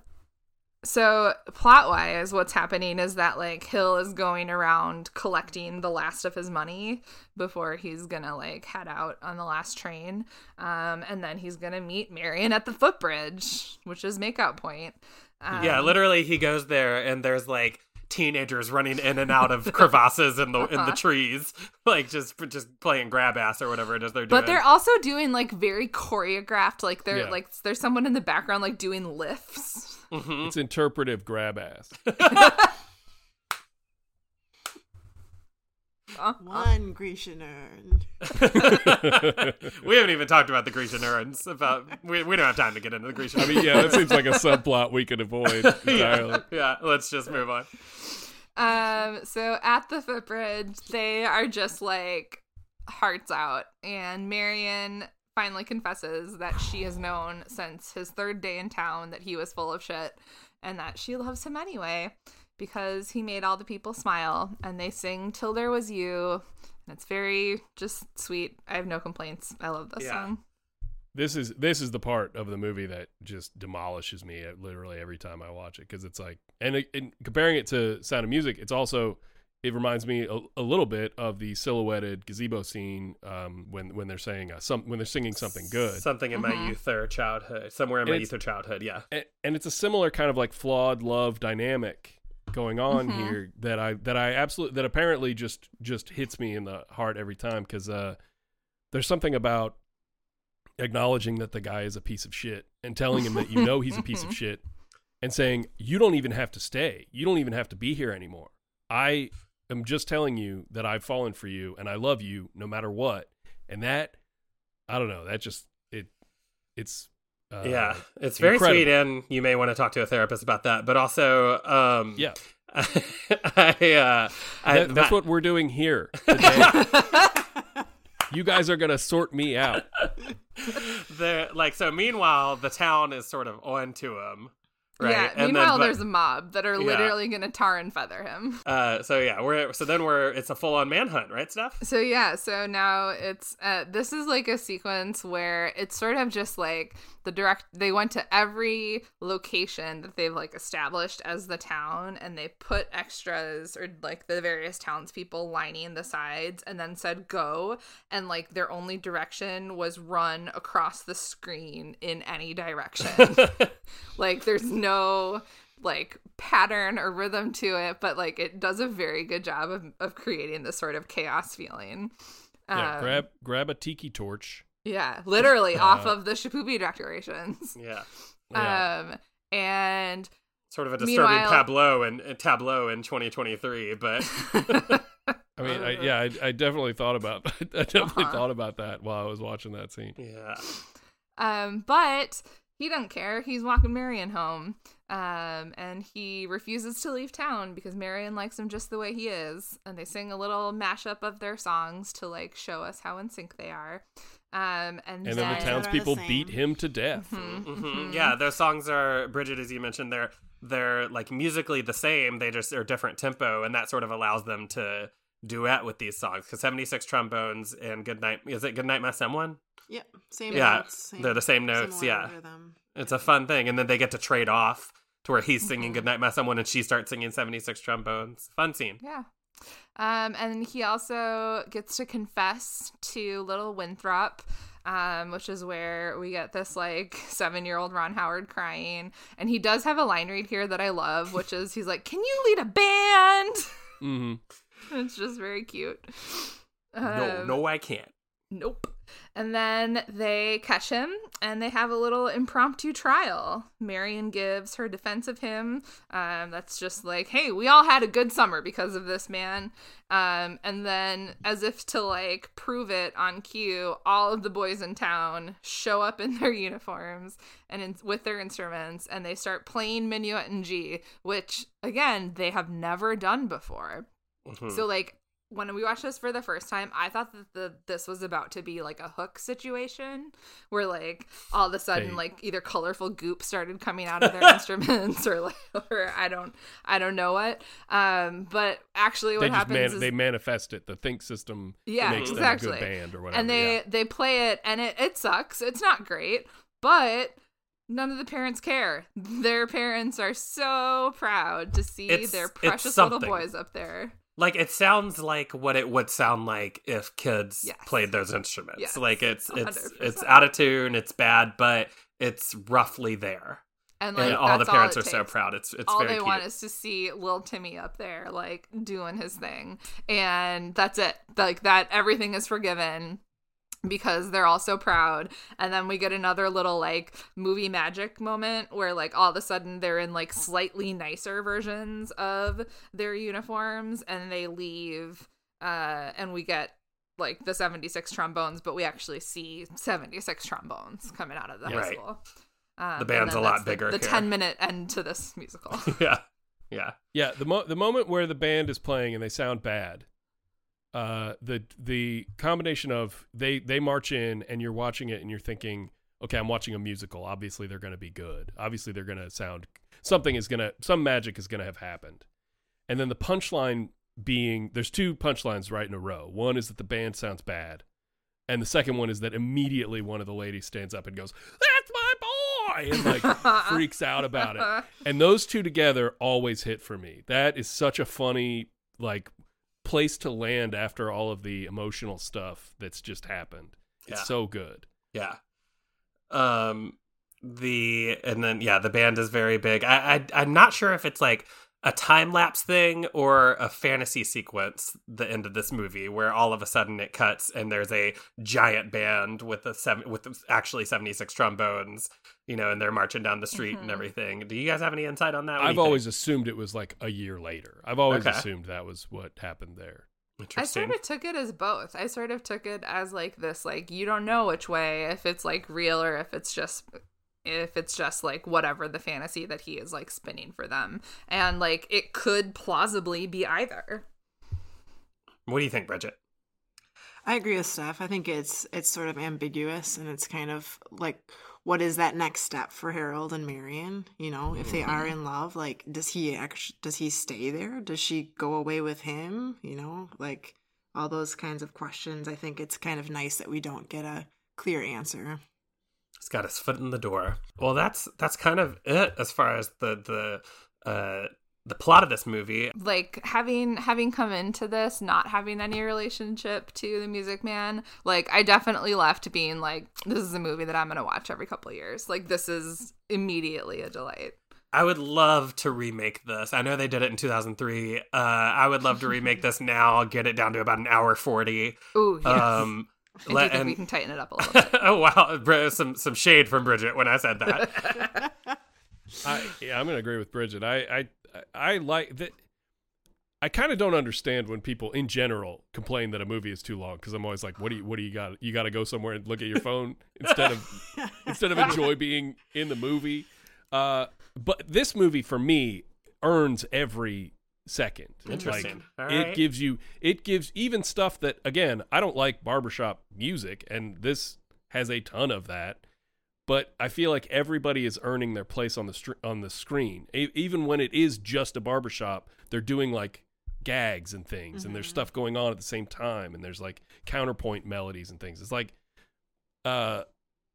so plot wise, what's happening is that like Hill is going around collecting the last of his money before he's gonna like head out on the last train. Um, and then he's gonna meet Marian at the footbridge, which is makeout point. Um, yeah, literally, he goes there and there's like teenagers running in and out of crevasses in the in the Uh-huh. trees, like just just playing grab ass or whatever it is they're doing. But they're also doing like very choreographed, like they're Yeah. like there's someone in the background like doing lifts. Mhm. It's interpretive grab ass. One Grecian urn. we haven't even talked about the Grecian urns. About we, we don't have time to get into the Grecian. I mean, yeah, that seems like a subplot we could avoid entirely. yeah, let's just move on. Um, so at the footbridge, they are just like hearts out, and Marian finally confesses that she has known since his third day in town that he was full of shit, and that she loves him anyway because he made all the people smile, and they sing "Till There Was You." And it's very just sweet. I have no complaints. I love this Yeah. song. This is this is the part of the movie that just demolishes me uh, literally every time I watch it because it's like and, and comparing it to Sound of Music, it's also it reminds me a, a little bit of the silhouetted gazebo scene um, when when they're saying uh, some when they're singing something good. Something in my Mhm. youth or childhood, somewhere in my youth or childhood. Yeah. and, and it's a similar kind of like flawed love dynamic going on Mhm. here that I that I absolutely that apparently just just hits me in the heart every time because uh, there's something about acknowledging that the guy is a piece of shit and telling him that you know he's a piece of shit and saying you don't even have to stay. You don't even have to be here anymore. I am just telling you that I've fallen for you and I love you no matter what. And that I don't know that just it it's uh, yeah, it's very incredible. sweet, and you may want to talk to a therapist about that. But also, um, yeah I, uh, I, That- that's what we're doing here today. you guys are gonna sort me out. the like. So meanwhile, the town is sort of on to him, right? Yeah. And then, Meanwhile, but- there's a mob that are Yeah. literally gonna tar and feather him. Uh, so yeah, we're so then we're it's a full on manhunt, right? Stuff. So yeah, so now it's uh this is like a sequence where it's sort of just like the direct they went to every location that they've like established as the town and they put extras or like the various townspeople lining the sides and then said go and like their only direction was run across the screen in any direction. like there's no like pattern or rhythm to it but like it does a very good job of, of creating this sort of chaos feeling Yeah, Um, grab grab a tiki torch. Yeah literally off Uh, of the Shipoopi decorations yeah, Yeah. um and sort of a disturbing Meanwhile- tableau and uh, tableau in 2023, but I mean, I, yeah, I, I definitely thought about I definitely Uh-huh. thought about that while I was watching that scene. yeah, um but he doesn't care he's walking marian home um and he refuses to leave town because marian likes him just the way he is and they sing a little mashup of their songs to like show us how in sync they are um and, And then the then They're townspeople the beat him to death. Mhm, hmm mhm. yeah. Those songs are Bridget, as you mentioned, they're they're like musically the same. They just are different tempo, and that sort of allows them to duet with these songs. Because 76 trombones and Goodnight is it Goodnight My Someone? Yep. Same Yeah, notes. Same, they're the same notes, similar yeah. rhythm. It's a fun thing, and then they get to trade off to where he's singing Mhm. "Goodnight, My Someone" and she starts singing "76 Trombones." Fun scene. Yeah. Um, and he also gets to confess to little Winthrop, um, which is where we get this like seven year old Ron Howard crying. And he does have a line read here that I love, which is he's like, Can you lead a band? hmm it's just very cute. no, Um, no, I can't. Nope. And then they catch him and they have a little impromptu trial. Marian gives her defense of him. Um, that's just like, hey, we all had a good summer because of this man. Um, and then, as if to like prove it on cue, all of the boys in town show up in their uniforms and in, with their instruments and they start playing Minuet and G, which again, they have never done before. Mhm. So like when we watched this for the first time, I thought that the this was about to be like a hook situation where like all of a sudden They- like either colorful goop started coming out of their instruments or like or I don't I don't know what. Um but actually what happens man- is they manifest it. The think system Yeah, makes exactly. them a good band or whatever. and they yeah. they play it and it, it sucks. It's not great, but none of the parents care. Their parents are so proud to see It's- their precious little boys up there. Like it sounds like what it would sound like if kids Yes. played those instruments. Yes, Like it's it's 100%. it's out of tune, it's bad, but it's roughly there. And like and all the parents it are so proud. It's it's all very they cute. want is to see little Timmy up there, like doing his thing, and that's it. Like that, everything is forgiven because they're all so proud. And then we get another little like movie magic moment where like all of a sudden they're in like slightly nicer versions of their uniforms, and they leave, uh, and we get like the 76 trombones but we actually see 76 trombones coming out of the high Right. school um, The band's a lot that's the- bigger the here. 10 minute end to this musical yeah. Yeah. Yeah, the mo- the moment where the band is playing and they sound bad, uh, the the combination of they they march in and you're watching it and you're thinking, okay, I'm watching a musical. Obviously, they're going to be good. Obviously, they're going to sound something is going to some magic is going to have happened, and then the punchline being there's two punchlines right in a row. One is that the band sounds bad, and the second one is that immediately one of the ladies stands up and goes, "That's my boy," and like freaks out about it and those two together always hit for me that is such a funny like place to land after all of the emotional stuff that's just happened it's Yeah. so good Yeah. Um the and then yeah, the band is very big. I, I I'm not sure if it's like a time lapse thing or a fantasy sequence the end of this movie where all of a sudden it cuts and there's a giant band with a seven with actually 76 trombones you know and they're marching down the street and Mhm. everything do you guys have any insight on that What i've you think? always assumed it was like a year later i've always Okay. assumed that was what happened there I sort of took it as both. I sort of took it as like this, like you don't know which way if it's like real or if it's just if it's just like whatever the fantasy that he is like spinning for them, and like it could plausibly be either. what do you think bridget I agree with Steph. I think it's it's sort of ambiguous and it's kind of like what is that next step for Harold and Marian? You know, if they are mm-hmm. in love, like does he actually does he stay there? Does she go away with him? You know, like all those kinds of questions. I think it's kind of nice that we don't get a clear answer. He's got his foot in the door. Well, that's that's kind of it as far as the the uh the plot of this movie. like having having come into this not having any relationship to the music man like i definitely left being like this is a movie that i'm gonna watch every couple of years like this is immediately a delight I would love to remake this. I know they did it in 2003. Uh I would love to remake this now, get it down to about an hour 40. ooh yes. Um i do let- think we can tighten it up a little bit oh wow, some some shade from Bridget when I said that. I, yeah i'm gonna agree with bridget i i i like that I kind of don't understand when people in general complain that a movie is too long because I'm always like, what do you, what do you got? You got to go somewhere and look at your phone instead of instead of enjoy being in the movie. Uh, but this movie for me earns every second. Interesting. Like, it gives you it gives even stuff that again I don't like barbershop music, and this has a ton of that. But I feel like everybody is earning their place on the str- on the screen, e- even when it is just a barbershop. They're doing like gags and things, and there's stuff going on at the same time, and there's like counterpoint melodies and things. It's like, uh,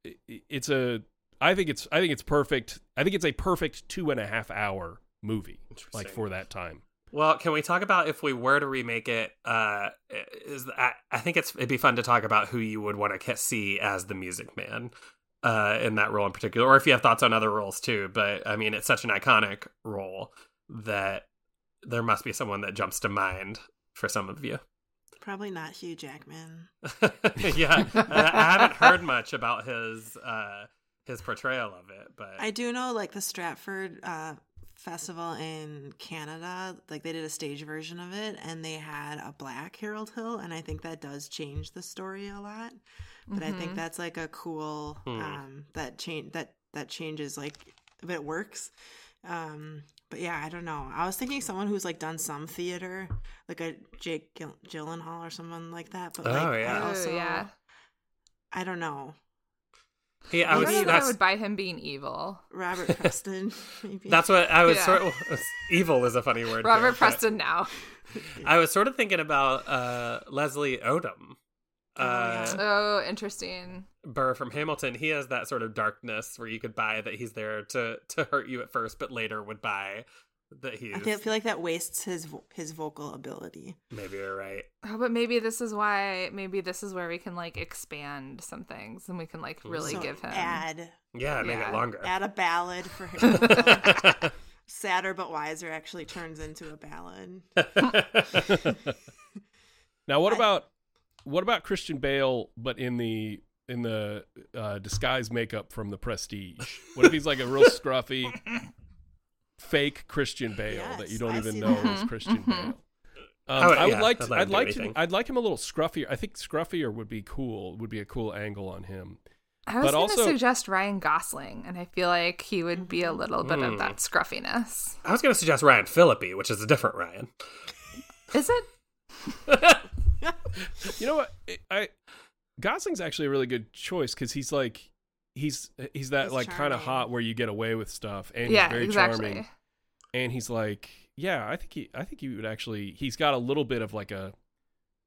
i- i- it's a. I think it's. I think it's perfect. I think it's a perfect two and a half hour movie, like for that time. Well, can we talk about if we were to remake it? Uh, is I, I think it's it'd be fun to talk about who you would want to see as the Music Man uh, in that role in particular, or if you have thoughts on other roles too. But I mean, it's such an iconic role that there must be someone that jumps to mind for some of you. Probably not Hugh Jackman. yeah, I, I haven't heard much about his uh, his portrayal of it, but I do know like the Stratford uh, Festival in Canada, like they did a stage version of it and they had a black Harold Hill and I think that does change the story a lot. But I think Mhm. that's like a cool Hmm. um that change that that changes like if it works. Um but yeah, I don't know. I was thinking someone who's like done some theater, like a Jake Gill- Gyllenhaal or someone like that. But like, Oh, I yeah. Oh, also, yeah. I don't know. He, I I, was don't know that I would buy him being evil. Robert Preston, maybe. that's what I was Yeah. sort of. Evil is a funny word. Robert here, but- Preston now. I was sort of thinking about uh, Leslie Odom. Oh, Uh, yeah. Oh, interesting. Burr from Hamilton, he has that sort of darkness where you could buy that he's there to to hurt you at first, but later would buy that he's. I feel, feel like that wastes his vo- his vocal ability. Maybe you're right. Oh, but maybe this is why. Maybe this is where we can like expand some things, and we can like really So give him. add Yeah, make Yeah. it longer. add a ballad for him. Sadder but wiser actually turns into a ballad. Now, what I- about what about Christian Bale, but in the in the uh, disguise makeup from The Prestige? What if he's like a real scruffy, fake Christian Bale that you don't I even know that. is Christian Mhm. Bale? Um, I would- I would yeah, like I'd to, I'd like anything. him I'd like him a little scruffier. I think scruffier would be cool. Would be a cool angle on him. I was But going also- to suggest Ryan Gosling, and I feel like he would be a little bit of Mm. that scruffiness. I was going to suggest Ryan Phillippe, which is a different Ryan. Is it? You know what? I, I Gosling's actually a really good choice because he's like he's he's that He's like kind of hot where you get away with stuff, and yeah, he's very exactly. charming. And he's like, yeah, I think he I think he would actually. He's got a little bit of like a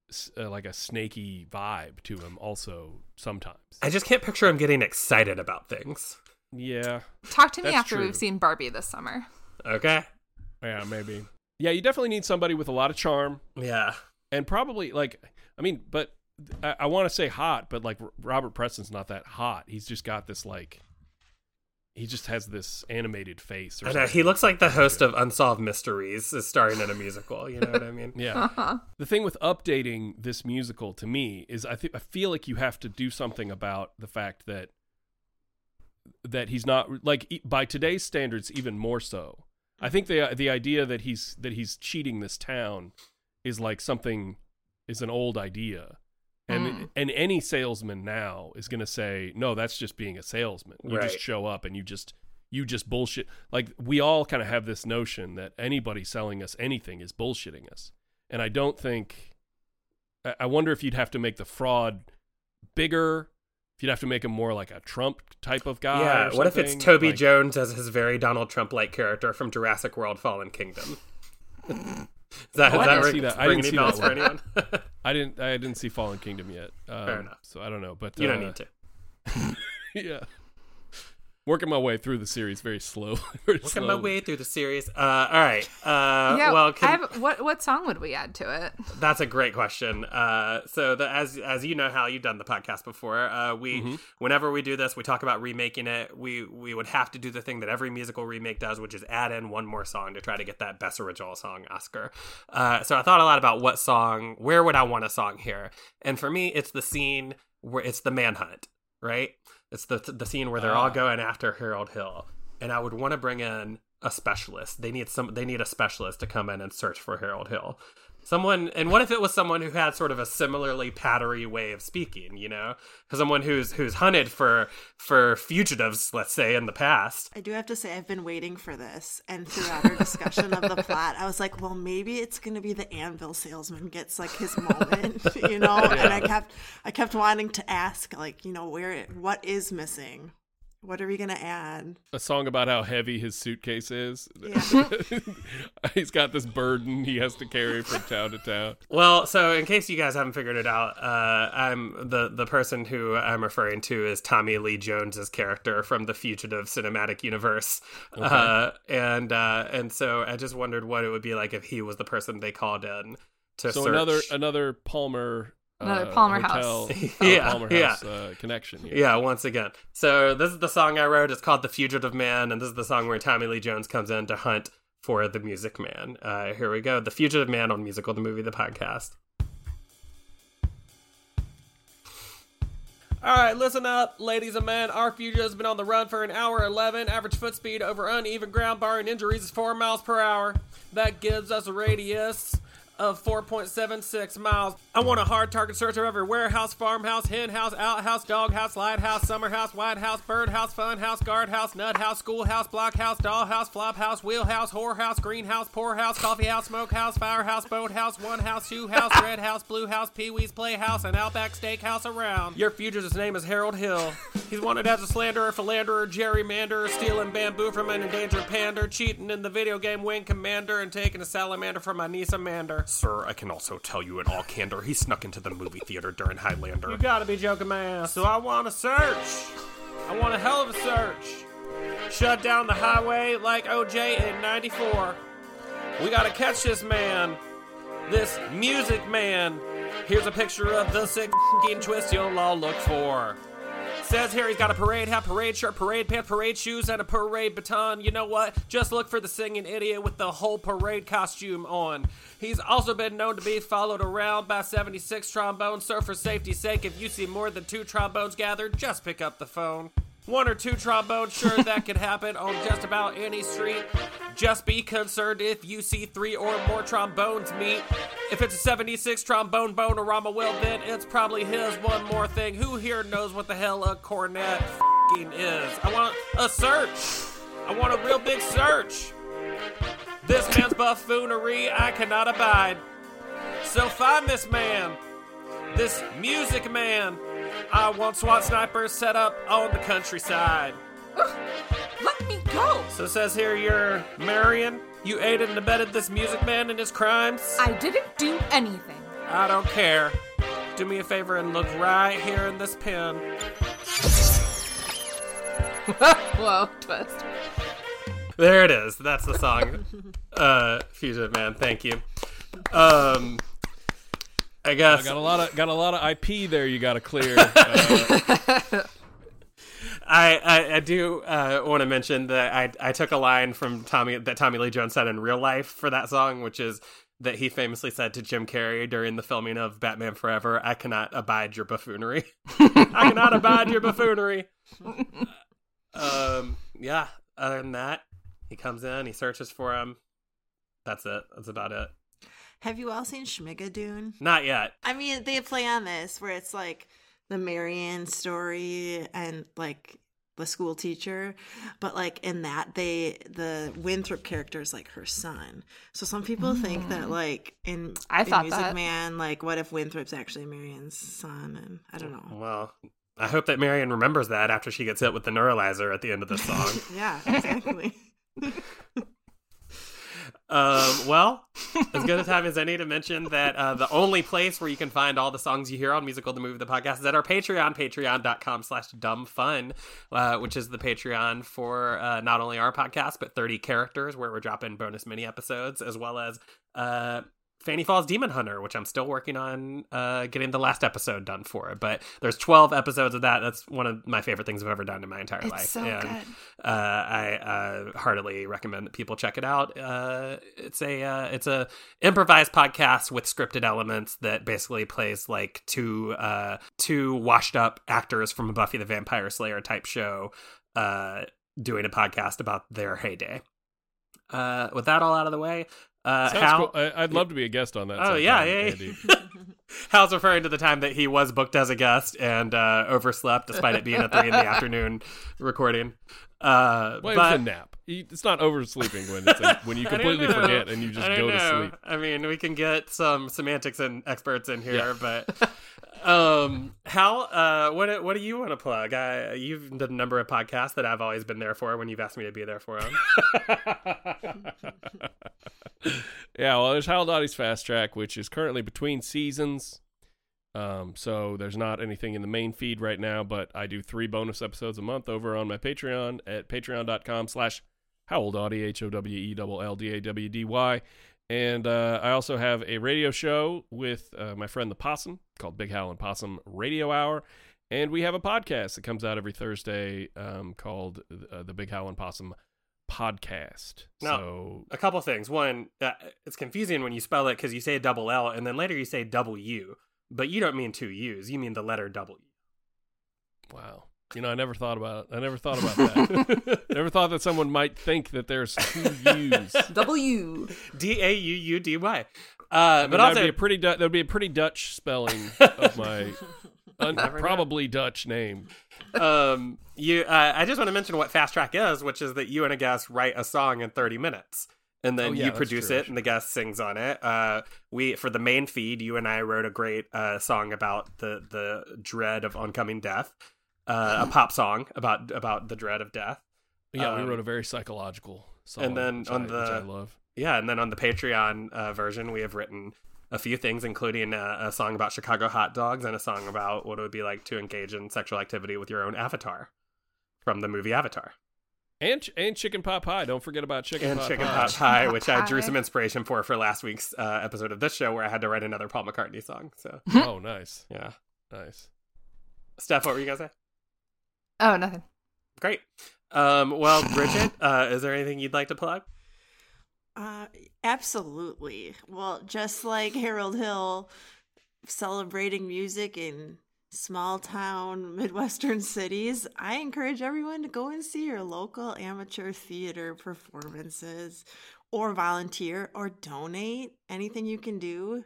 s- uh, like a snaky vibe to him, also sometimes. I just can't picture him getting excited about things. yeah, Talk to me That's after true. we've seen Barbie this summer. Okay. yeah, maybe. Yeah, you definitely need somebody with a lot of charm. Yeah. and probably like I mean, but I, I want to say hot, but like Robert Preston's not that hot. He's just got this like he just has this animated face. Or I know. something. He looks like the host of Unsolved Mysteries is starring in a musical. You know what I mean? Yeah. Uh-huh. The thing with updating this musical to me is I think I feel like you have to do something about the fact that that he's not like e- by today's standards even more so. I think the the idea that he's that he's cheating this town is like something is an old idea. And Mm. and any salesman now is going to say, "No, that's just being a salesman. You Right. just show up and you just you just bullshit." Like we all kind of have this notion that anybody selling us anything is bullshitting us. And I don't think I- I wonder if you'd have to make the fraud bigger, if you'd have to make him more like a Trump type of guy. yeah. What if it's. Toby Like- Jones as his very Donald Trump like character from Jurassic World Fallen Kingdom? Is that, Oh, I didn't see that. I didn't see that for one. anyone? I didn't I didn't see Fallen Kingdom yet. Um, Fair enough. So I don't know, but you don't uh, need to. yeah. Working my way through the series very slow. very Working my way through the series. Uh, all right. Uh, yeah. well, I can, have, what what song would we add to it? That's a great question. Uh, so the, as as you know, how you've done the podcast before, uh, we Mm-hmm. whenever we do this, we talk about remaking it. We we would have to do the thing that every musical remake does, which is add in one more song to try to get that best original song Oscar. Uh, so I thought a lot about what song, where would I want a song here, and for me, it's the scene where it's the manhunt, right? It's the the scene where they're all Ah. going after Harold Hill, and I would want to bring in a specialist. They need some. They need a specialist to come in and search for Harold Hill. Someone, and what if it was someone who had sort of a similarly pattery way of speaking? You know, someone who's who's hunted for for fugitives, let's say, in the past. I do have to say I've been waiting for this, and throughout our discussion of the plot, I was like, well, maybe it's going to be the anvil salesman gets like his moment, you know. And I kept, I kept wanting to ask, like, you know, where, what is missing? What are we going to add? a song about how heavy his suitcase is. Yeah. He's got this burden he has to carry from town to town. Well, so in case you guys haven't figured it out, uh, I'm the the person who I'm referring to is Tommy Lee Jones's character from the Fugitive cinematic universe, uh, and uh, and so I just wondered what it would be like if he was the person they called in to So search. another another Palmer Another uh, Palmer hotel, House. Yeah, Palmer yeah. House uh, connection here. Yeah, once again. So this is the song I wrote. It's called "The Fugitive Man," and this is the song where Tommy Lee Jones comes in to hunt for the Music Man. Uh, here we go: "The Fugitive Man" on musical, the movie, the podcast. All right, listen up, ladies and men. Our fugitive has been on the run for an hour 11. Average foot speed over uneven ground, barring injuries, is 4 miles per hour. That gives us a radius of 4.76 miles. I want a hard target search of every warehouse, farmhouse, hen house, outhouse, doghouse, lighthouse, summer house, white house, bird house, fun house, guard house, nut house, schoolhouse, blockhouse, dollhouse, flop house, wheelhouse, whorehouse, greenhouse, poorhouse, coffee house, smokehouse, firehouse, boathouse, one house, shoe house, red house, blue house, pee-wee's playhouse, and outback steakhouse around. Your fugitive's name is Harold Hill. He's wanted as a slanderer, philanderer, gerrymanderer, stealing bamboo from an endangered pander, cheating in the video game Wing Commander, and taking a salamander from my niece Amanda. Sir, I can also tell you in all candor, he snuck into the movie theater during Highlander. You gotta be joking my ass. So I want a search. I want a hell of a search. Shut down the highway like OJ in 94. We gotta catch this man. This music man. Here's a picture of the sick fing twist you'll all look for. Says here he's got a parade hat, parade shirt, parade pants, parade shoes, and a parade baton. You know what? Just look for the singing idiot with the whole parade costume on. He's also been known to be followed around by 76 trombones, so for safety's sake, if you see more than two trombones gathered, just pick up the phone. One or two trombones, sure, that could happen on just about any street. Just be concerned if you see three or more trombones meet. If it's a 76 trombone bonorama, well, then it's probably his. One more thing. Who here knows what the hell a cornet is? I want a search. I want a real big search. This man's buffoonery I cannot abide. So find this man. This music man. I want SWAT snipers set up on the countryside. Let me go. So says here you're Marian. You aided and abetted this music man in his crimes. I didn't do anything. I don't care. Do me a favor and look right here in this pen. Whoa, twist. There it is. That's the song. uh, Fugitive Man. Thank you. Um, I guess I got a lot of got a lot of IP there. You got to clear. Uh, I, I, I do uh, want to mention that I I took a line from Tommy that Tommy Lee Jones said in real life for that song, which is that he famously said to Jim Carrey during the filming of Batman Forever, "I cannot abide your buffoonery. I cannot abide your buffoonery." um, yeah. Other than that, he comes in, he searches for him. That's it. That's about it. Have you all seen Schmigadoon? Not yet. I mean, they play on this where it's like the Marian story and like the school teacher, but like in that they the Winthrop character is like her son. So some people think that mm. like in, I in thought Music that. Man, like what if Winthrop's actually Marian's son? And I don't know. Well, I hope that Marian remembers that after she gets hit with the neuralizer at the end of the song. Yeah, exactly. Um, well, as good a time as any to mention that uh, the only place where you can find all the songs you hear on Musical the Movie the Podcast is at our Patreon, patreon.com slash dumb fun, uh, which is the Patreon for uh, not only our podcast, but 30 characters where we're dropping bonus mini episodes, as well as uh, Fanny Falls Demon Hunter, which I'm still working on uh, getting the last episode done for. But there's 12 episodes of that. That's one of my favorite things I've ever done in my entire It's life. so and, good. uh, I uh, heartily recommend that people check it out. Uh, it's a uh, it's a improvised podcast with scripted elements that basically plays like two uh, two washed up actors from a Buffy the Vampire Slayer type show uh, doing a podcast about their heyday. Uh, with that all out of the way, uh, Hal, cool. I, I'd love to be a guest on that. Oh, sometime, yeah, yeah, yeah. Andy. Hal's referring to the time that he was booked as a guest and uh, overslept despite it being a three in the afternoon recording. Uh, Well, but it's a nap. It's not oversleeping when it's a, when you completely know. forget and you just go don't to sleep. I mean, we can get some semantics and experts in here, Yeah. but um, Hal, uh, what what do you want to plug? I, you've done a number of podcasts that I've always been there for when you've asked me to be there for them. yeah, well, there's Howell Dawdy's Fast Track, which is currently between seasons. Um, so there's not anything in the main feed right now, but I do three bonus episodes a month over on my Patreon at patreon.com slash howelldawdy, H-O-W-E-L-L-D-A-W-D-Y. And uh, I also have a radio show with uh, my friend the Possum called Big Hal and Possum Radio Hour. And we have a podcast that comes out every Thursday um, called uh, the Big Hal and Possum Podcast. No. So a couple things. One, uh, it's confusing when you spell it because you say a double L and then later you say double U, but you don't mean two U's. You mean the letter W. Wow. You know, I never thought about it. I never thought about that. never thought that someone might think that there's two U's. W. D A U U D Y. Uh, I mean, but that'd also, be a pretty Du- that'd be a pretty Dutch spelling of my un- Never know. probably Dutch name. um, you. Uh, I just want to mention what Fast Track is, which is that you and a guest write a song in 30 minutes. And then Oh, yeah, you produce true, it, and the guest sings on it. Uh, we for the main feed, you and I wrote a great uh, song about the the dread of oncoming death, uh, a pop song about about the dread of death. Yeah, we Um, wrote a very psychological song. and then which on I, the- yeah, and then on the Patreon uh, version, we have written a few things, including a, a song about Chicago hot dogs and a song about what it would be like to engage in sexual activity with your own avatar from the movie Avatar. And and chicken pot pie. Don't forget about chicken and pot chicken pie. pot pie, which I drew some inspiration for for last week's uh, episode of this show, where I had to write another Paul McCartney song. So Oh, nice, yeah, nice. Steph, what were you gonna say? Oh, nothing. Great. Um, well, Bridget, uh, is there anything you'd like to plug? Uh, absolutely. Well, just like Harold Hill celebrating music in small town Midwestern cities, I encourage everyone to go and see your local amateur theater performances or volunteer or donate anything you can do.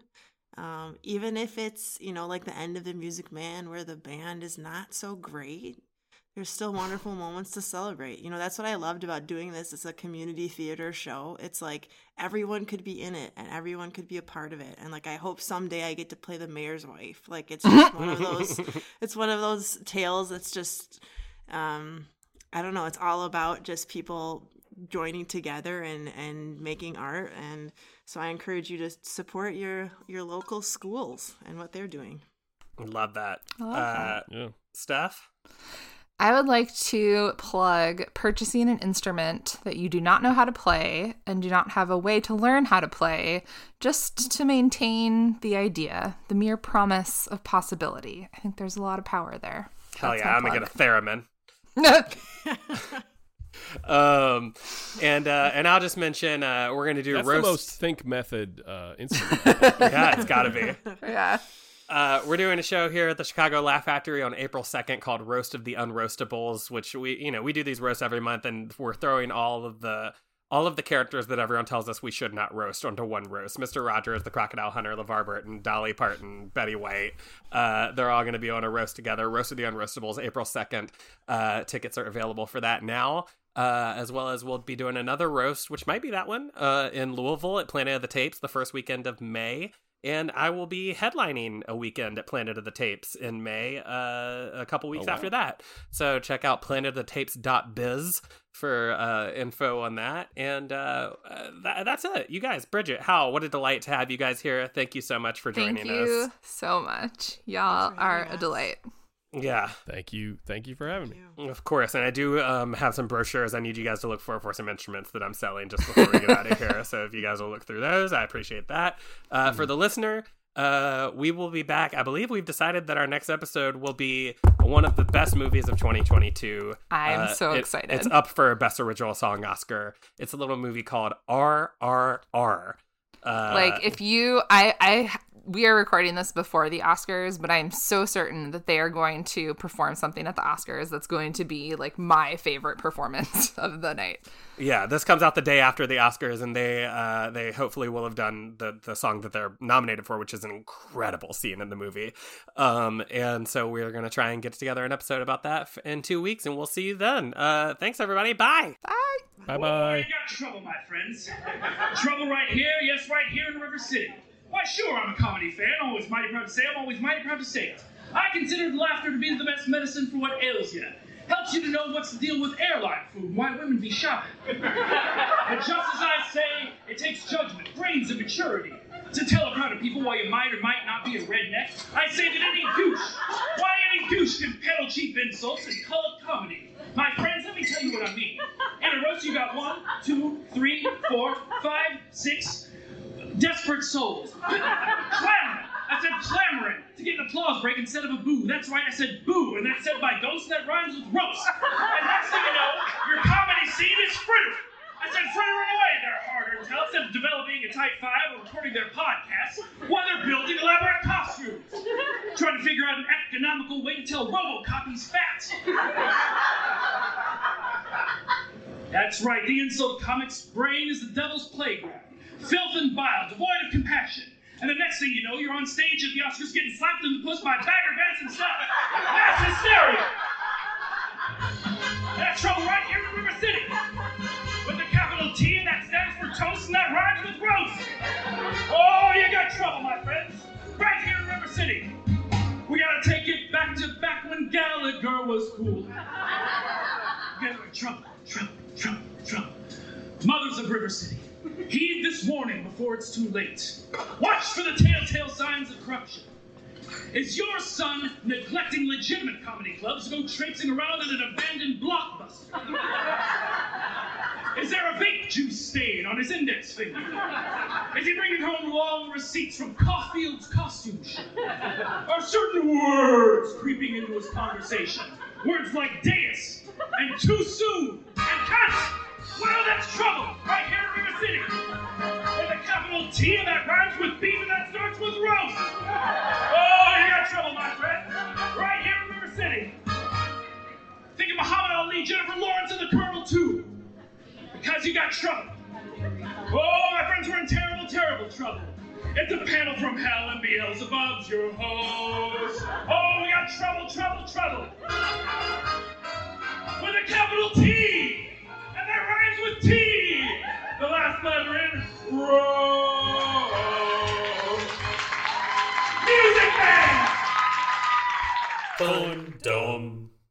Um, even if it's, you know, like the end of the Music Man where the band is not so great, there's still wonderful moments to celebrate. You know, that's what I loved about doing this. It's a community theater show. It's like everyone could be in it and everyone could be a part of it. And like I hope someday I get to play the mayor's wife. Like it's just one of those it's one of those tales that's just um I don't know, it's all about just people joining together and and making art and so I encourage you to support your your local schools and what they're doing. Love that. I love uh, Yeah. Steph? I would like to plug purchasing an instrument that you do not know how to play and do not have a way to learn how to play, just to maintain the idea, the mere promise of possibility. I think there's a lot of power there. Hell That's yeah, I'm gonna get a theremin. Um, and uh, and I'll just mention uh, we're gonna do That's roast. the most think method uh, instrument. yeah, it's gotta be. yeah. Uh, we're doing a show here at the Chicago Laugh Factory on April 2nd called Roast of the Unroastables, which we, you know, we do these roasts every month and we're throwing all of the all of the characters that everyone tells us we should not roast onto one roast. Mr. Rogers, the Crocodile Hunter, LeVar Burton, Dolly Parton, Betty White. Uh, they're all going to be on a roast together. Roast of the Unroastables, April 2nd. Uh, tickets are available for that now. Uh, as well as we'll be doing another roast, which might be that one, uh, in Louisville at Planet of the Tapes the first weekend of May and I will be headlining a weekend at Planet of the Tapes in May, uh, a couple weeks wow. after that. So check out planetoftheTapes.biz for uh, info on that. And uh, uh, that, that's it. You guys, Bridget, Hal, what a delight to have you guys here. Thank you so much for joining us. Thank you us. so much. Y'all are having a us. delight. Yeah, thank you, thank you for having me. of course. And I do um, have some brochures I need you guys to look for for some instruments that I'm selling just before we get out of here. So if you guys will look through those, I appreciate that. Uh, For the listener, uh, we will be back. I believe we've decided that our next episode will be one of the best movies of 2022. I'm Uh, so it- excited. It's up for Best Original Song Oscar. It's a little movie called RRR. Uh, like if you I I we are recording this before the Oscars, but I'm so certain that they are going to perform something at the Oscars that's going to be like my favorite performance of the night. yeah, this comes out the day after the Oscars, and they uh, they hopefully will have done the the song that they're nominated for, which is an incredible scene in the movie. Um, and so we're gonna try and get together an episode about that in two weeks, and we'll see you then. Uh, thanks everybody. Bye. Bye. Bye bye. you got trouble, my friends. trouble right here, yes, right here in River City. Why, sure, I'm a comedy fan. Always mighty proud to say I'm always mighty proud to say it. I consider laughter to be the best medicine for what ails you. Helps you to know what's the deal with airline food and why women be shopping. but just as I say, it takes judgment, brains, and maturity to tell a crowd of people why you might or might not be a redneck. I say that any douche, why any douche can peddle cheap insults and call it comedy. My friends, let me tell you what I mean. In a roast, you got one, two, three, four, five, six desperate souls. clamoring. I said clamoring to get an applause break instead of a boo. That's right, I said boo, and that's said by ghosts that rhymes with roast. And next thing you know, your comedy scene is frittering. I said frittering away their hard-earned talents of developing a type five or recording their podcasts while they're building elaborate costumes. Trying to figure out an economical way to tell RoboCop he's fat. That's right, the insult comics brain is the devil's playground. Filth and bile, devoid of compassion. And the next thing you know, you're on stage at the Oscars getting slapped in the puss by Bagger Vance himself. That's hysteria! That's trouble right here in River City. With the capital T, and that stands for toast, and that rhymes with roast. Oh, you got trouble, my friends. Right here in River City. We gotta take it back to back when Gallagher was cool. In trouble, trouble, trouble, trouble. Mothers of River City, Heed this warning before it's too late. Watch for the telltale signs of corruption. Is your son neglecting legitimate comedy clubs to go traipsing around in an abandoned blockbuster? Is there a vape juice stain on his index finger? Is he bringing home long receipts from Caulfield's costume show? Are certain words creeping into his conversation? Words like deus and too soon and cunt? Well, that's trouble right here in River City. With a capital T and that rhymes with beef and that starts with roast. Oh, you got trouble, my friend. Right here in River City. Think of Muhammad Ali, Jennifer Lawrence, and the Colonel, too. Because you got trouble. Oh, my friends, we're in terrible, terrible trouble. It's a panel from hell and Beelzebub's your host. Oh, we got trouble, trouble, trouble. With a capital T. That rhymes with T. The last letter in Rose. Music Man! Dum dum